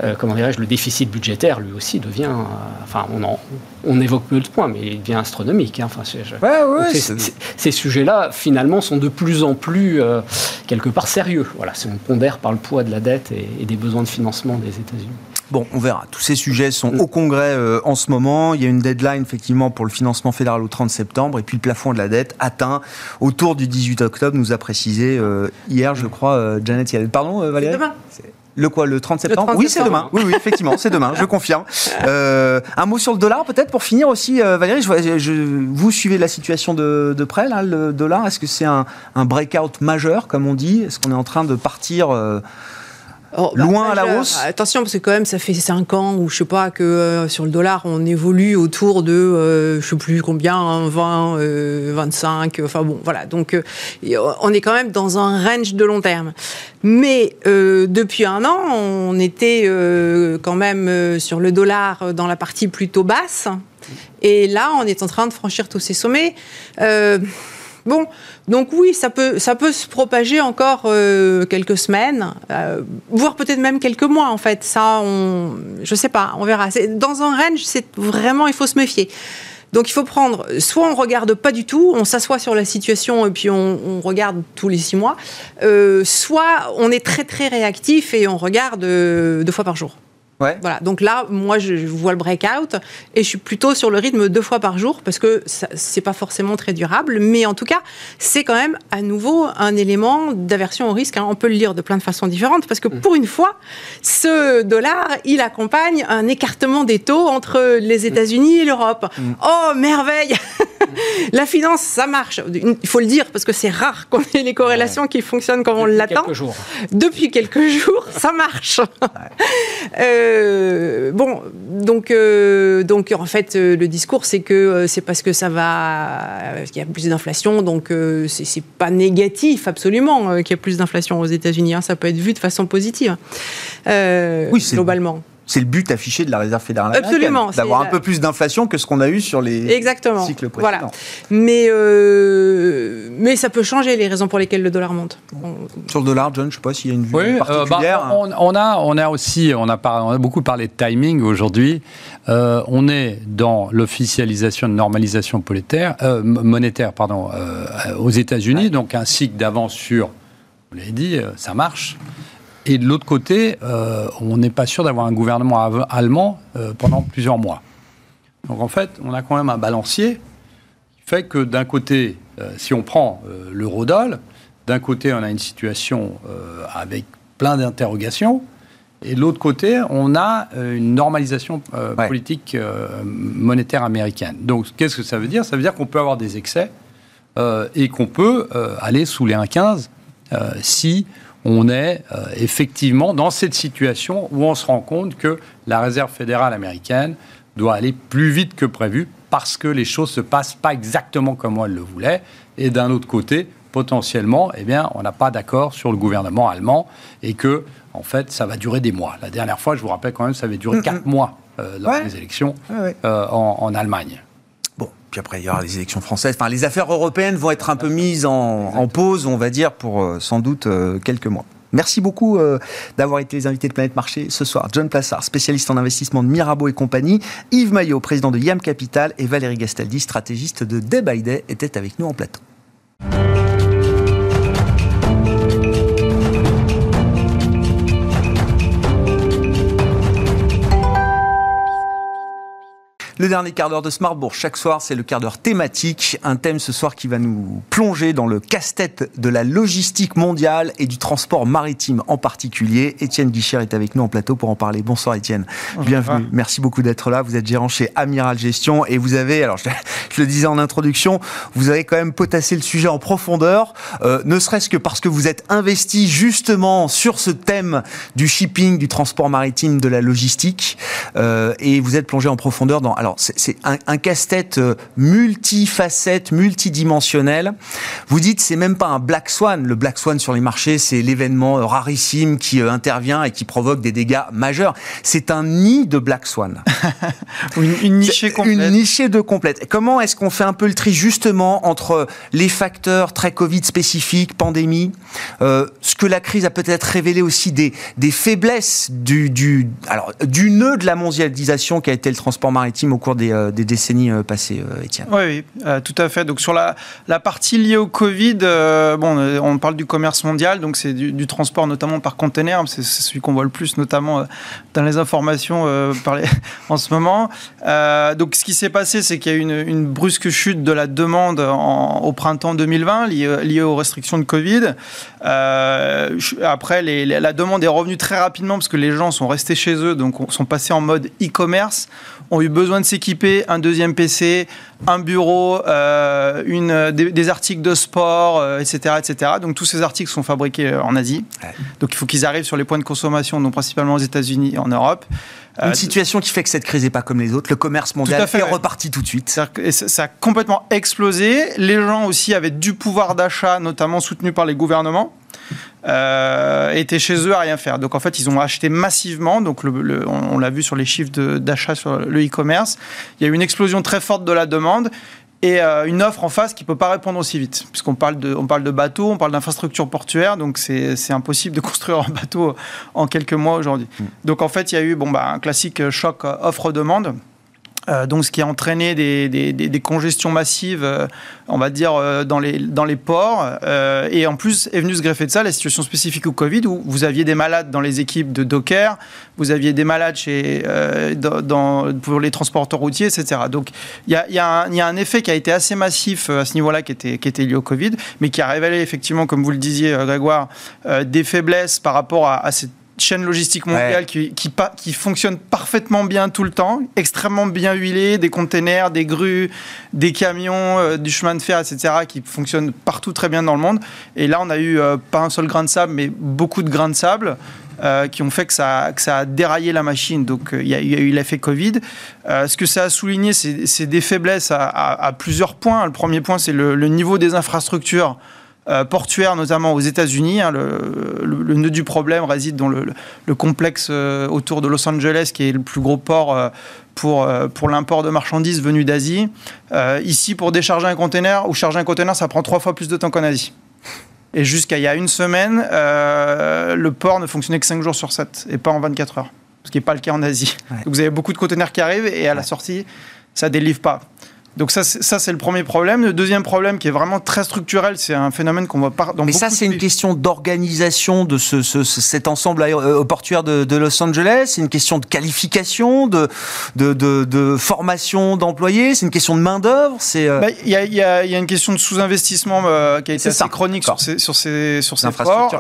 [SPEAKER 5] euh, comment dirais-je, le déficit budgétaire lui aussi devient, euh, enfin, on, on évoque peu le point, mais il devient astronomique. Hein. Enfin, ces sujets-là, finalement, sont de plus en plus quelque part sérieux. Voilà, si on pondère par le poids de la dette et des besoins de financement des États-Unis.
[SPEAKER 1] Bon, on verra. Tous ces sujets sont au Congrès euh, en ce moment. Il y a une deadline effectivement pour le financement fédéral au 30 septembre et puis le plafond de la dette atteint autour du 18 octobre, nous a précisé euh, hier, je crois, euh, Janet Yellen. Pardon, Valérie
[SPEAKER 3] Demain.
[SPEAKER 1] Le quoi, le 30 septembre Oui, c'est demain. Oui, oui, effectivement, c'est demain, je confirme. (laughs) un mot sur le dollar, peut-être, pour finir aussi, Valérie. Je, vous suivez la situation de, près, là, le dollar. Est-ce que c'est un, un breakout majeur, comme on dit? Est-ce qu'on est en train de partir Oh, bah, Loin à la hausse?
[SPEAKER 3] Attention, parce que quand même, ça fait 5 ans où, je sais pas, que euh, sur le dollar, on évolue autour de, euh, je sais plus combien, 20, 25, euh, enfin bon, voilà. Donc, on est quand même dans un range de long terme. Mais depuis un an, on était quand même sur le dollar dans la partie plutôt basse. Et là, on est en train de franchir tous ces sommets. Bon, donc oui, ça peut, ça peut se propager encore euh, quelques semaines, euh, voire peut-être même quelques mois en fait. Ça, on, je sais pas, on verra. Dans un range, c'est vraiment, il faut se méfier. Donc il faut prendre, soit on regarde pas du tout, on s'assoit sur la situation et puis on, regarde tous les six mois, euh, soit on est très très réactif et on regarde deux fois par jour.
[SPEAKER 1] Ouais.
[SPEAKER 3] Voilà. Donc là, moi, je, vois le breakout et je suis plutôt sur le rythme deux fois par jour parce que c'est pas forcément très durable, mais en tout cas, c'est quand même à nouveau un élément d'aversion au risque. hein. On peut le lire de plein de façons différentes parce que pour une fois, ce dollar, il accompagne un écartement des taux entre les États-Unis et l'Europe. Oh merveille (laughs) La finance, ça marche. Il faut le dire parce que c'est rare qu'on ait les corrélations qui fonctionnent comme on
[SPEAKER 5] Depuis
[SPEAKER 3] l'attend
[SPEAKER 5] quelques jours.
[SPEAKER 3] depuis quelques jours, ça marche. Euh, bon, donc, euh, donc en fait, euh, le discours, c'est que euh, c'est parce que ça va, euh, qu'il y a plus d'inflation, donc euh, c'est pas négatif absolument euh, qu'il y a plus d'inflation aux États-Unis. hein. ça peut être vu de façon positive, euh,
[SPEAKER 1] Oui,
[SPEAKER 3] globalement.
[SPEAKER 1] C'est le but affiché de la Réserve fédérale américaine.
[SPEAKER 3] Absolument,
[SPEAKER 1] D'avoir un peu plus d'inflation que ce qu'on a eu sur les
[SPEAKER 3] Exactement.
[SPEAKER 1] cycles précédents.
[SPEAKER 3] Voilà. Mais, euh, mais ça peut changer les raisons pour lesquelles le dollar monte. On-
[SPEAKER 1] Sur le dollar, John, je ne sais pas s'il y a une vue
[SPEAKER 4] Oui, euh, bah,
[SPEAKER 1] particulière.
[SPEAKER 4] on, on a, on a aussi, on a, par- on a beaucoup parlé de timing aujourd'hui. Euh, on est dans l'officialisation de normalisation monétaire, euh, monétaire pardon, euh, aux États-Unis, donc un cycle d'avance sur, vous l'avez dit, euh, ça marche. Et de l'autre côté, euh, on n'est pas sûr d'avoir un gouvernement allemand euh, pendant plusieurs mois. Donc en fait, on a quand même un balancier qui fait que d'un côté, euh, si on prend l'eurodoll, d'un côté, on a une situation avec plein d'interrogations, et de l'autre côté, on a une normalisation
[SPEAKER 1] Ouais.
[SPEAKER 4] politique monétaire américaine. Donc, qu'est-ce que ça veut dire? Ça veut dire qu'on peut avoir des excès et qu'on peut aller sous les 1,15 euh, si on est euh, effectivement dans cette situation où on se rend compte que la Réserve fédérale américaine doit aller plus vite que prévu parce que les choses se passent pas exactement comme elle le voulait. Et d'un autre côté, potentiellement, eh bien, on n'a pas d'accord sur le gouvernement allemand et que, en fait, ça va durer des mois. La dernière fois, je vous rappelle quand même, ça avait duré quatre mois euh, lors
[SPEAKER 1] Ouais.
[SPEAKER 4] des élections
[SPEAKER 1] Ouais, ouais.
[SPEAKER 4] euh, en, en Allemagne.
[SPEAKER 1] Puis après, il y aura les élections françaises. Enfin, les affaires européennes vont être un peu mises en, en pause, on va dire, pour euh, sans doute euh, quelques mois. Merci beaucoup euh, d'avoir été les invités de Planète Marché ce soir. John Plassard, spécialiste en investissement de Mirabeau et compagnie. Yves Maillot, président de Yam Capital. Et Valérie Gastaldi, stratégiste de Day by Day, étaient avec nous en plateau. Le dernier quart d'heure de Smart Bourse, chaque soir, c'est le quart d'heure thématique. Un thème ce soir qui va nous plonger dans le casse-tête de la logistique mondiale et du transport maritime en particulier. Étienne Guichard est avec nous en plateau pour en parler. Bonsoir Étienne. Bienvenue. Merci beaucoup d'être là. Vous êtes gérant chez Amiral Gestion et vous avez, alors je, je le disais en introduction, vous avez quand même potassé le sujet en profondeur, euh, ne serait-ce que parce que vous êtes investi justement sur ce thème du shipping, du transport maritime, de la logistique, euh, et vous êtes plongé en profondeur dans. Alors, c'est c'est un, un casse-tête euh, multifacette, multidimensionnel. Vous dites, c'est même pas un black swan. Le black swan sur les marchés, c'est l'événement euh, rarissime qui euh, intervient et qui provoque des dégâts majeurs. C'est un nid de black swan. (laughs)
[SPEAKER 6] Une, une nichée complète.
[SPEAKER 1] Une nichée de complète. Comment est-ce qu'on fait un peu le tri justement entre les facteurs très Covid spécifiques, pandémie, euh, ce que la crise a peut-être révélé aussi des, des faiblesses du, du, alors, du nœud de la mondialisation qui a été le transport maritime au cours des, euh, décennies euh, passées, euh, Étienne
[SPEAKER 6] Oui, oui, tout à fait. Donc sur la, partie liée au Covid, bon, on parle du commerce mondial, donc c'est du, transport notamment par container, c'est c'est celui qu'on voit le plus, notamment dans les informations par les- (laughs) en ce moment. Donc ce qui s'est passé, c'est qu'il y a eu une, brusque chute de la demande en- au printemps 2020 liée, aux restrictions de Covid. Après, les- la demande est revenue très rapidement parce que les gens sont restés chez eux, donc on- sont passés en mode e-commerce, ont eu besoin de s'équiper, un deuxième PC, un bureau, euh, une, des, des articles de sport, euh, etc., etc. Donc tous ces articles sont fabriqués euh, en Asie.
[SPEAKER 1] Ouais.
[SPEAKER 6] Donc il faut qu'ils arrivent sur les points de consommation, donc principalement aux États-Unis et en Europe.
[SPEAKER 1] Une situation qui fait que cette crise n'est pas comme les autres. Le commerce mondial
[SPEAKER 6] fait,
[SPEAKER 1] est
[SPEAKER 6] ouais.
[SPEAKER 1] reparti tout de suite.
[SPEAKER 6] et ça a complètement explosé. Les gens aussi avaient du pouvoir d'achat, notamment soutenu par les gouvernements. Euh, étaient chez eux à rien faire. Donc en fait, ils ont acheté massivement. Donc le- le- on, on l'a vu sur les chiffres d'achat sur le e-commerce. Il y a eu une explosion très forte de la demande et euh, une offre en face qui peut pas répondre aussi vite, puisqu'on parle de, on parle de bateaux, on parle d'infrastructures portuaires, donc c'est impossible de (laughs) construire un bateau en quelques mois aujourd'hui. Donc en fait, il y a eu bon bah un classique choc euh, offre-demande. Euh, donc, ce qui a entraîné des, des, des, congestions massives, euh, on va dire, euh, dans, les, dans les ports. Et en plus, est venu se greffer de ça la situation spécifique au Covid, où vous aviez des malades dans les équipes de Docker, vous aviez des malades chez, dans, pour les transporteurs routiers, etc. Donc, il y a, y, y a un effet qui a été assez massif à ce niveau-là, qui était, qui était lié au Covid, mais qui a révélé effectivement, comme vous le disiez, Grégoire, des faiblesses par rapport à, à cette chaîne logistique mondiale
[SPEAKER 1] Ouais.
[SPEAKER 6] qui, qui, qui fonctionne parfaitement bien tout le temps, extrêmement bien huilée, des containers, des grues, des camions, euh, du chemin de fer, etc., qui fonctionnent partout très bien dans le monde. Et là, on a eu euh, pas un seul grain de sable, mais beaucoup de grains de sable. euh, qui ont fait que ça, que ça a déraillé la machine. Donc il y, a il y a eu l'effet Covid. Ce que ça a souligné, c'est c'est des faiblesses à, à- à plusieurs points. Le premier point, c'est le, le niveau des infrastructures euh, portuaires, notamment aux États-Unis. hein. le, le- le nœud du problème réside dans le, le complexe euh, autour de Los Angeles, qui est le plus gros port euh, pour, euh, pour l'import de marchandises venues d'Asie. Ici, pour décharger un conteneur ou charger un conteneur, ça prend trois fois plus de temps qu'en Asie. Et jusqu'à il y a une semaine, le port ne fonctionnait que 5 jours sur 7 et pas en 24 heures. Ce qui n'est pas le cas en Asie.
[SPEAKER 1] Ouais.
[SPEAKER 6] Donc vous avez beaucoup de conteneurs qui arrivent et à la sortie, ça ne délivre pas. Donc ça, c'est- ça c'est le premier problème. Le deuxième problème qui est vraiment très structurel, c'est un phénomène qu'on voit pas dans
[SPEAKER 1] Mais ça, c'est une question d'organisation de ce, ce- ce- cet ensemble euh, portuaire de, de Los Angeles. C'est une question de qualification, de, de, formation d'employés. C'est une question de main d'œuvre. C'est euh,
[SPEAKER 6] Bah, Il y, a- il y y a une question de sous-investissement euh, qui a été assez
[SPEAKER 1] ça.
[SPEAKER 6] chronique sur ces, sur ces, sur ces ports.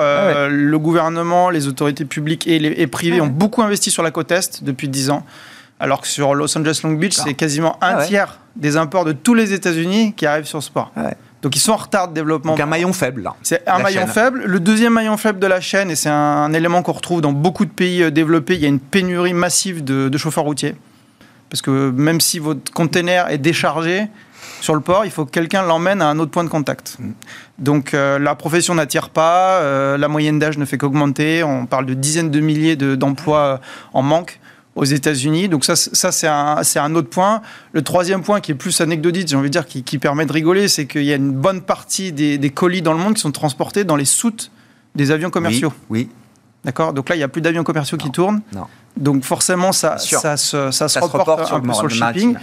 [SPEAKER 6] Le gouvernement, les autorités publiques et, les, et privées
[SPEAKER 1] Ah ouais.
[SPEAKER 6] ont beaucoup investi sur la côte Est depuis 10 ans. Alors que sur Los Angeles Long Beach,
[SPEAKER 1] D'accord.
[SPEAKER 6] c'est quasiment un
[SPEAKER 1] Ah ouais.
[SPEAKER 6] tiers des imports de tous les États-Unis qui arrivent sur ce port.
[SPEAKER 1] Ah ouais.
[SPEAKER 6] Donc ils sont en retard de développement.
[SPEAKER 1] donc un maillon faible là.
[SPEAKER 6] C'est un maillon
[SPEAKER 1] chaîne.
[SPEAKER 6] faible. Le deuxième maillon faible de la chaîne, et c'est un, élément qu'on retrouve dans beaucoup de pays euh, développés, il y a une pénurie massive de, de chauffeurs routiers. Parce que même si votre container est déchargé sur le port, il faut que quelqu'un l'emmène à un autre point de contact.
[SPEAKER 1] Mm.
[SPEAKER 6] Donc euh, la profession n'attire pas, euh, la moyenne d'âge ne fait qu'augmenter, on parle de dizaines de milliers de- d'emplois en manque aux États-Unis. Donc ça, ça c'est un, autre point. Le troisième point qui est plus anecdotique, j'ai envie de dire, qui, qui permet de rigoler, c'est qu'il y a une bonne partie des, des colis dans le monde qui sont transportés dans les soutes des avions commerciaux.
[SPEAKER 1] Oui,
[SPEAKER 6] D'accord? Donc là, il n'y a plus d'avions commerciaux qui tournent.
[SPEAKER 1] Non.
[SPEAKER 6] Donc forcément, ça, se, ça se
[SPEAKER 1] Ça se
[SPEAKER 6] reporte,
[SPEAKER 1] sur
[SPEAKER 6] un peu sur le shipping.
[SPEAKER 1] maritime.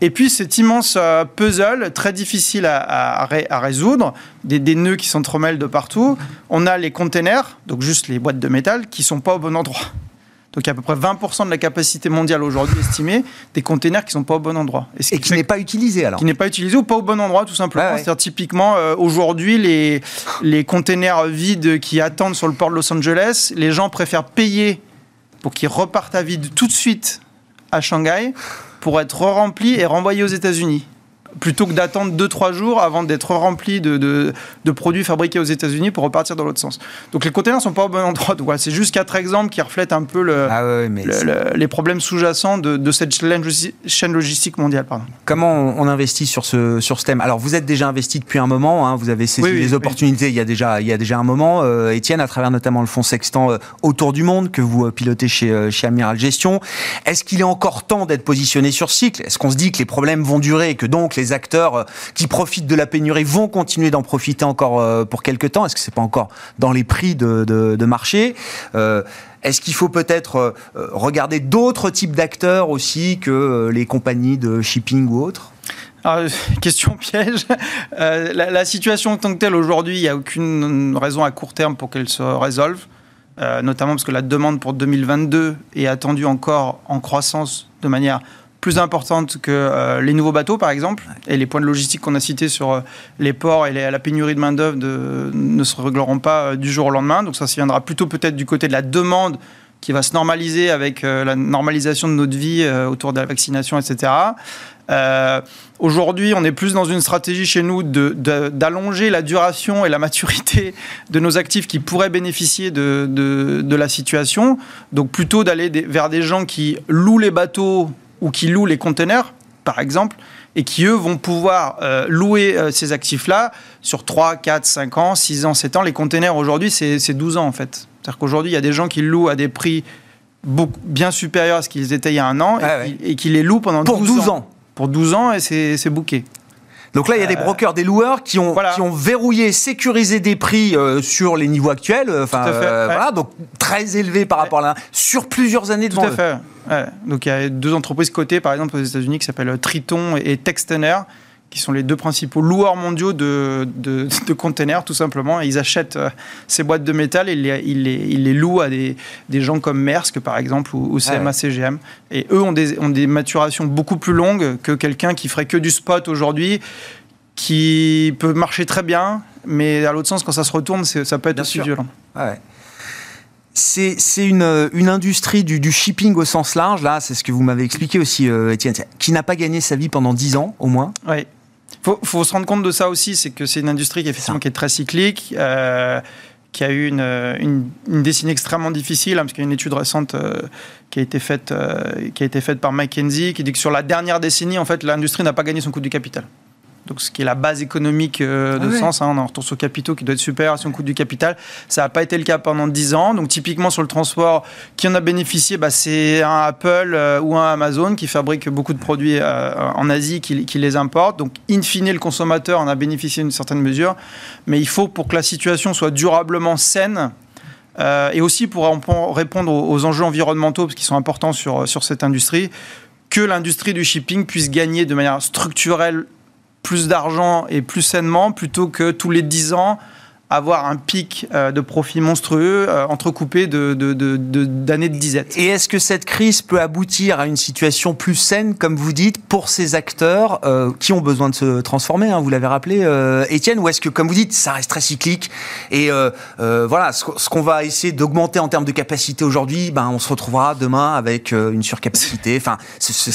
[SPEAKER 6] Et puis cet immense euh, puzzle, très difficile à, à- à ré- à résoudre, des, des nœuds qui s'entremêlent de partout. On a les containers, donc juste les boîtes de métal, qui sont pas au bon endroit. Donc il y a à peu près 20% de la capacité mondiale aujourd'hui estimée des containers qui sont pas au bon endroit. ce
[SPEAKER 1] Et
[SPEAKER 6] qui
[SPEAKER 1] n'est pas utilisé alors.
[SPEAKER 6] qui n'est pas utilisé ou pas au bon endroit tout simplement.
[SPEAKER 1] Ouais.
[SPEAKER 6] C'est-à-dire typiquement euh, aujourd'hui les les containers vides qui attendent sur le port de Los Angeles, les gens préfèrent payer pour qu'ils repartent à vide tout de suite à Shanghai pour être remplis et renvoyés aux États-Unis plutôt que d'attendre 2-3 jours avant d'être remplis de, de, de produits fabriqués aux États-Unis pour repartir dans l'autre sens. Donc les containers sont pas au bon endroit. Voilà, c'est juste quatre exemples qui reflètent un peu le,
[SPEAKER 1] Ah ouais, mais
[SPEAKER 6] le-
[SPEAKER 1] c'est-
[SPEAKER 6] le- les problèmes sous-jacents de, de cette chaîne logi- chaîne logistique mondiale. Pardon.
[SPEAKER 1] Comment on, on investit sur ce, sur ce thème? Alors, vous êtes déjà investi depuis un moment, hein, vous avez saisi
[SPEAKER 6] Oui, oui,
[SPEAKER 1] les
[SPEAKER 6] oui.
[SPEAKER 1] opportunités il, y a déjà, il y a déjà un moment. Euh, Étienne, à travers notamment le fonds Sextant euh, Autour du Monde, que vous euh, pilotez chez, euh, chez Amiral Gestion, est-ce qu'il est encore temps d'être positionné sur cycle? Est-ce qu'on se dit que les problèmes vont durer et que donc les acteurs euh, qui profitent de la pénurie vont continuer d'en profiter encore euh, pour quelques temps. Est-ce que c'est pas encore dans les prix de, marché? Euh, est-ce qu'il faut peut-être regarder d'autres types d'acteurs aussi que les compagnies de shipping ou autres?
[SPEAKER 6] Alors, (laughs) question piège. La, situation en tant que telle aujourd'hui, il n'y a aucune raison à court terme pour qu'elle se résolve, notamment parce que la demande pour 2022 est attendue encore en croissance de manière plus importante que euh, les nouveaux bateaux, par exemple, et les points de logistique qu'on a cités sur euh, les ports et la pénurie de main-d'œuvre ne se régleront pas euh, du jour au lendemain. Donc, ça se viendra plutôt peut-être du côté de la demande qui va se normaliser avec la normalisation de notre vie autour de la vaccination, etc. Aujourd'hui, on est plus dans une stratégie chez nous d'allonger la duration et la maturité de nos actifs qui pourraient bénéficier de, la situation. Donc plutôt d'aller vers des gens qui louent les bateaux ou qui louent les containers, par exemple, et qui, eux, vont pouvoir euh, louer euh, ces actifs-là sur 3, 4, 5 ans, 6 ans, 7 ans. Les containers, aujourd'hui, c'est c'est 12 ans, en fait. C'est-à-dire qu'aujourd'hui, il y a des gens qui louent à des prix beaucoup, bien supérieurs à ce qu'ils étaient il y a un an et,
[SPEAKER 1] Ouais,
[SPEAKER 6] qui, et qui les louent pendant
[SPEAKER 1] Pour
[SPEAKER 6] 12,
[SPEAKER 1] 12 ans.
[SPEAKER 6] Pour 12 ans, et c'est booké.
[SPEAKER 1] Donc là, il y a des brokers, des loueurs qui ont,
[SPEAKER 6] Voilà.
[SPEAKER 1] qui ont verrouillé, sécurisé des prix euh, sur les niveaux actuels. euh, Enfin,
[SPEAKER 6] Tout à fait,
[SPEAKER 1] euh,
[SPEAKER 6] ouais.
[SPEAKER 1] voilà, donc très élevés par rapport à là, sur plusieurs années
[SPEAKER 6] Tout
[SPEAKER 1] devant
[SPEAKER 6] à
[SPEAKER 1] eux.
[SPEAKER 6] fait. Ouais. Donc il y a deux entreprises cotées, par exemple aux États-Unis, qui s'appellent Triton et Textener, qui sont les deux principaux loueurs mondiaux de, de, (laughs) de containers, tout simplement. Et ils achètent euh, ces boîtes de métal et ils les, ils les, ils les louent à des, des gens comme Maersk, par exemple, ou, ou CMA,
[SPEAKER 1] Ouais.
[SPEAKER 6] CGM. Et eux ont des, ont des maturations beaucoup plus longues que quelqu'un qui ferait que du spot aujourd'hui, qui peut marcher très bien, mais à l'autre sens, quand ça se retourne, ça peut être
[SPEAKER 1] Bien
[SPEAKER 6] aussi
[SPEAKER 1] sûr.
[SPEAKER 6] violent.
[SPEAKER 1] Ouais. C'est c'est une, une industrie du, du shipping au sens large, là, c'est ce que vous m'avez expliqué aussi, euh, Étienne, qui n'a pas gagné sa vie pendant 10 ans au moins.
[SPEAKER 6] Oui. Faut, faut se rendre compte de ça aussi, c'est que c'est une industrie qui, effectivement, qui est très cyclique, euh, qui a eu une, une, une décennie extrêmement difficile, hein, parce qu'il y a une étude récente euh, qui, a été faite, euh, qui a été faite par McKinsey, qui dit que sur la dernière décennie, en fait, l'industrie n'a pas gagné son coût du capital. Donc, ce qui est la base économique euh, de
[SPEAKER 1] Ah ouais.
[SPEAKER 6] sens, hein, on en retourne sur capitaux qui doit être supérieur à son coût du capital. Ça n'a pas été le cas pendant 10 ans. Donc, typiquement, sur le transport, qui en a bénéficié bah, C'est un Apple euh, ou un Amazon qui fabrique beaucoup de produits euh, en Asie, qui, qui les importe. Donc, in fine, le consommateur en a bénéficié d'une certaine mesure. Mais il faut, pour que la situation soit durablement saine, et aussi pour répondre- répondre aux, aux enjeux environnementaux, parce qu'ils sont importants sur, sur cette industrie, que l'industrie du shipping puisse gagner de manière structurelle plus d'argent et plus sainement, plutôt que tous les 10 ans avoir un pic euh, de profit monstrueux euh, entrecoupé de, de, de- de- d'années de disette.
[SPEAKER 1] Et est-ce que cette crise peut aboutir à une situation plus saine, comme vous dites, pour ces acteurs euh, qui ont besoin de se transformer hein, Vous l'avez rappelé, euh, Étienne, ou est-ce que, comme vous dites, ça reste très cyclique Et euh, voilà, ce, ce qu'on va essayer d'augmenter en termes de capacité aujourd'hui, ben, on se retrouvera demain avec une surcapacité. Enfin, c'est ce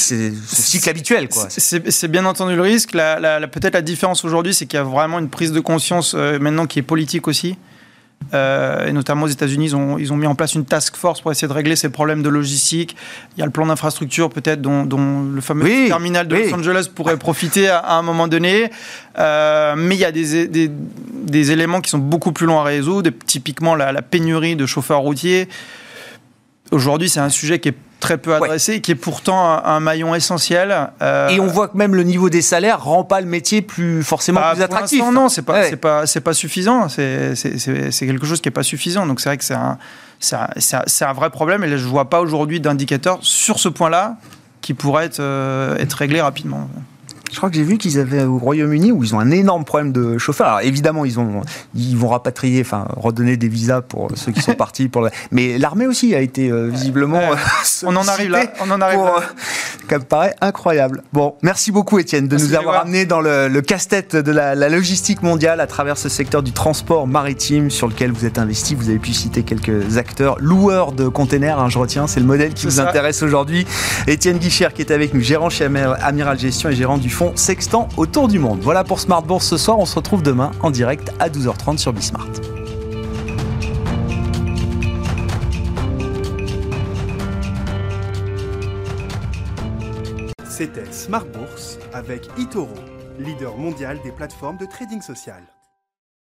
[SPEAKER 1] cycle habituel.
[SPEAKER 6] C'est bien entendu le risque. La- la- la- Peut-être la différence aujourd'hui, c'est qu'il y a vraiment une prise de conscience maintenant qui est politique aussi. Euh, et notamment aux États-Unis, ils ont, ils ont mis en place une task force pour essayer de régler ces problèmes de logistique. Il y a le plan d'infrastructure, peut-être, dont, dont le fameux
[SPEAKER 1] Oui,
[SPEAKER 6] terminal de
[SPEAKER 1] oui.
[SPEAKER 6] Los Angeles pourrait profiter à, à un moment donné. Euh, mais il y a des, des, des éléments qui sont beaucoup plus longs à résoudre, typiquement la, la pénurie de chauffeurs routiers. Aujourd'hui, c'est un sujet qui est très peu adressé, qui est pourtant un, un maillon essentiel. Euh,
[SPEAKER 1] Et on voit que même le niveau des salaires rend pas le métier plus forcément
[SPEAKER 6] bah,
[SPEAKER 1] plus
[SPEAKER 6] pour
[SPEAKER 1] attractif.
[SPEAKER 6] l'instant, non, c'est pas,
[SPEAKER 1] Ouais.
[SPEAKER 6] c'est pas, c'est pas suffisant. C'est, c'est, quelque chose qui est pas suffisant. Donc c'est vrai que c'est un, c'est un, un- vrai problème. Et là, je vois pas aujourd'hui d'indicateur sur ce point-là qui pourrait être, euh, être réglé rapidement.
[SPEAKER 1] Je crois que j'ai vu qu'ils avaient au Royaume-Uni où ils ont un énorme problème de chauffeurs. Alors évidemment, ils ont, ils vont rapatrier, enfin redonner des visas pour ceux qui sont (laughs) partis. Pour la- Mais l'armée aussi a été euh, visiblement. Euh,
[SPEAKER 6] On en arrive là. On en arrive
[SPEAKER 1] pour,
[SPEAKER 6] là.
[SPEAKER 1] euh, Ça me paraît incroyable. Bon, merci beaucoup Étienne de
[SPEAKER 6] Merci,
[SPEAKER 1] nous avoir amené dans le, le casse-tête de la, la logistique mondiale à travers ce secteur du transport maritime sur lequel vous êtes investi. Vous avez pu citer quelques acteurs, loueurs de containers, hein, je retiens, c'est le modèle qui vous
[SPEAKER 6] ça.
[SPEAKER 1] intéresse aujourd'hui. Étienne Guichard qui est avec nous, gérant chez Amiral Gestion et gérant du fonds Sextant autour du monde. Voilà pour Smart Bourse ce soir. On se retrouve demain en direct à 12h30 sur Bismart.
[SPEAKER 7] C'était Smart Bourse avec eToro, leader mondial des plateformes de trading social.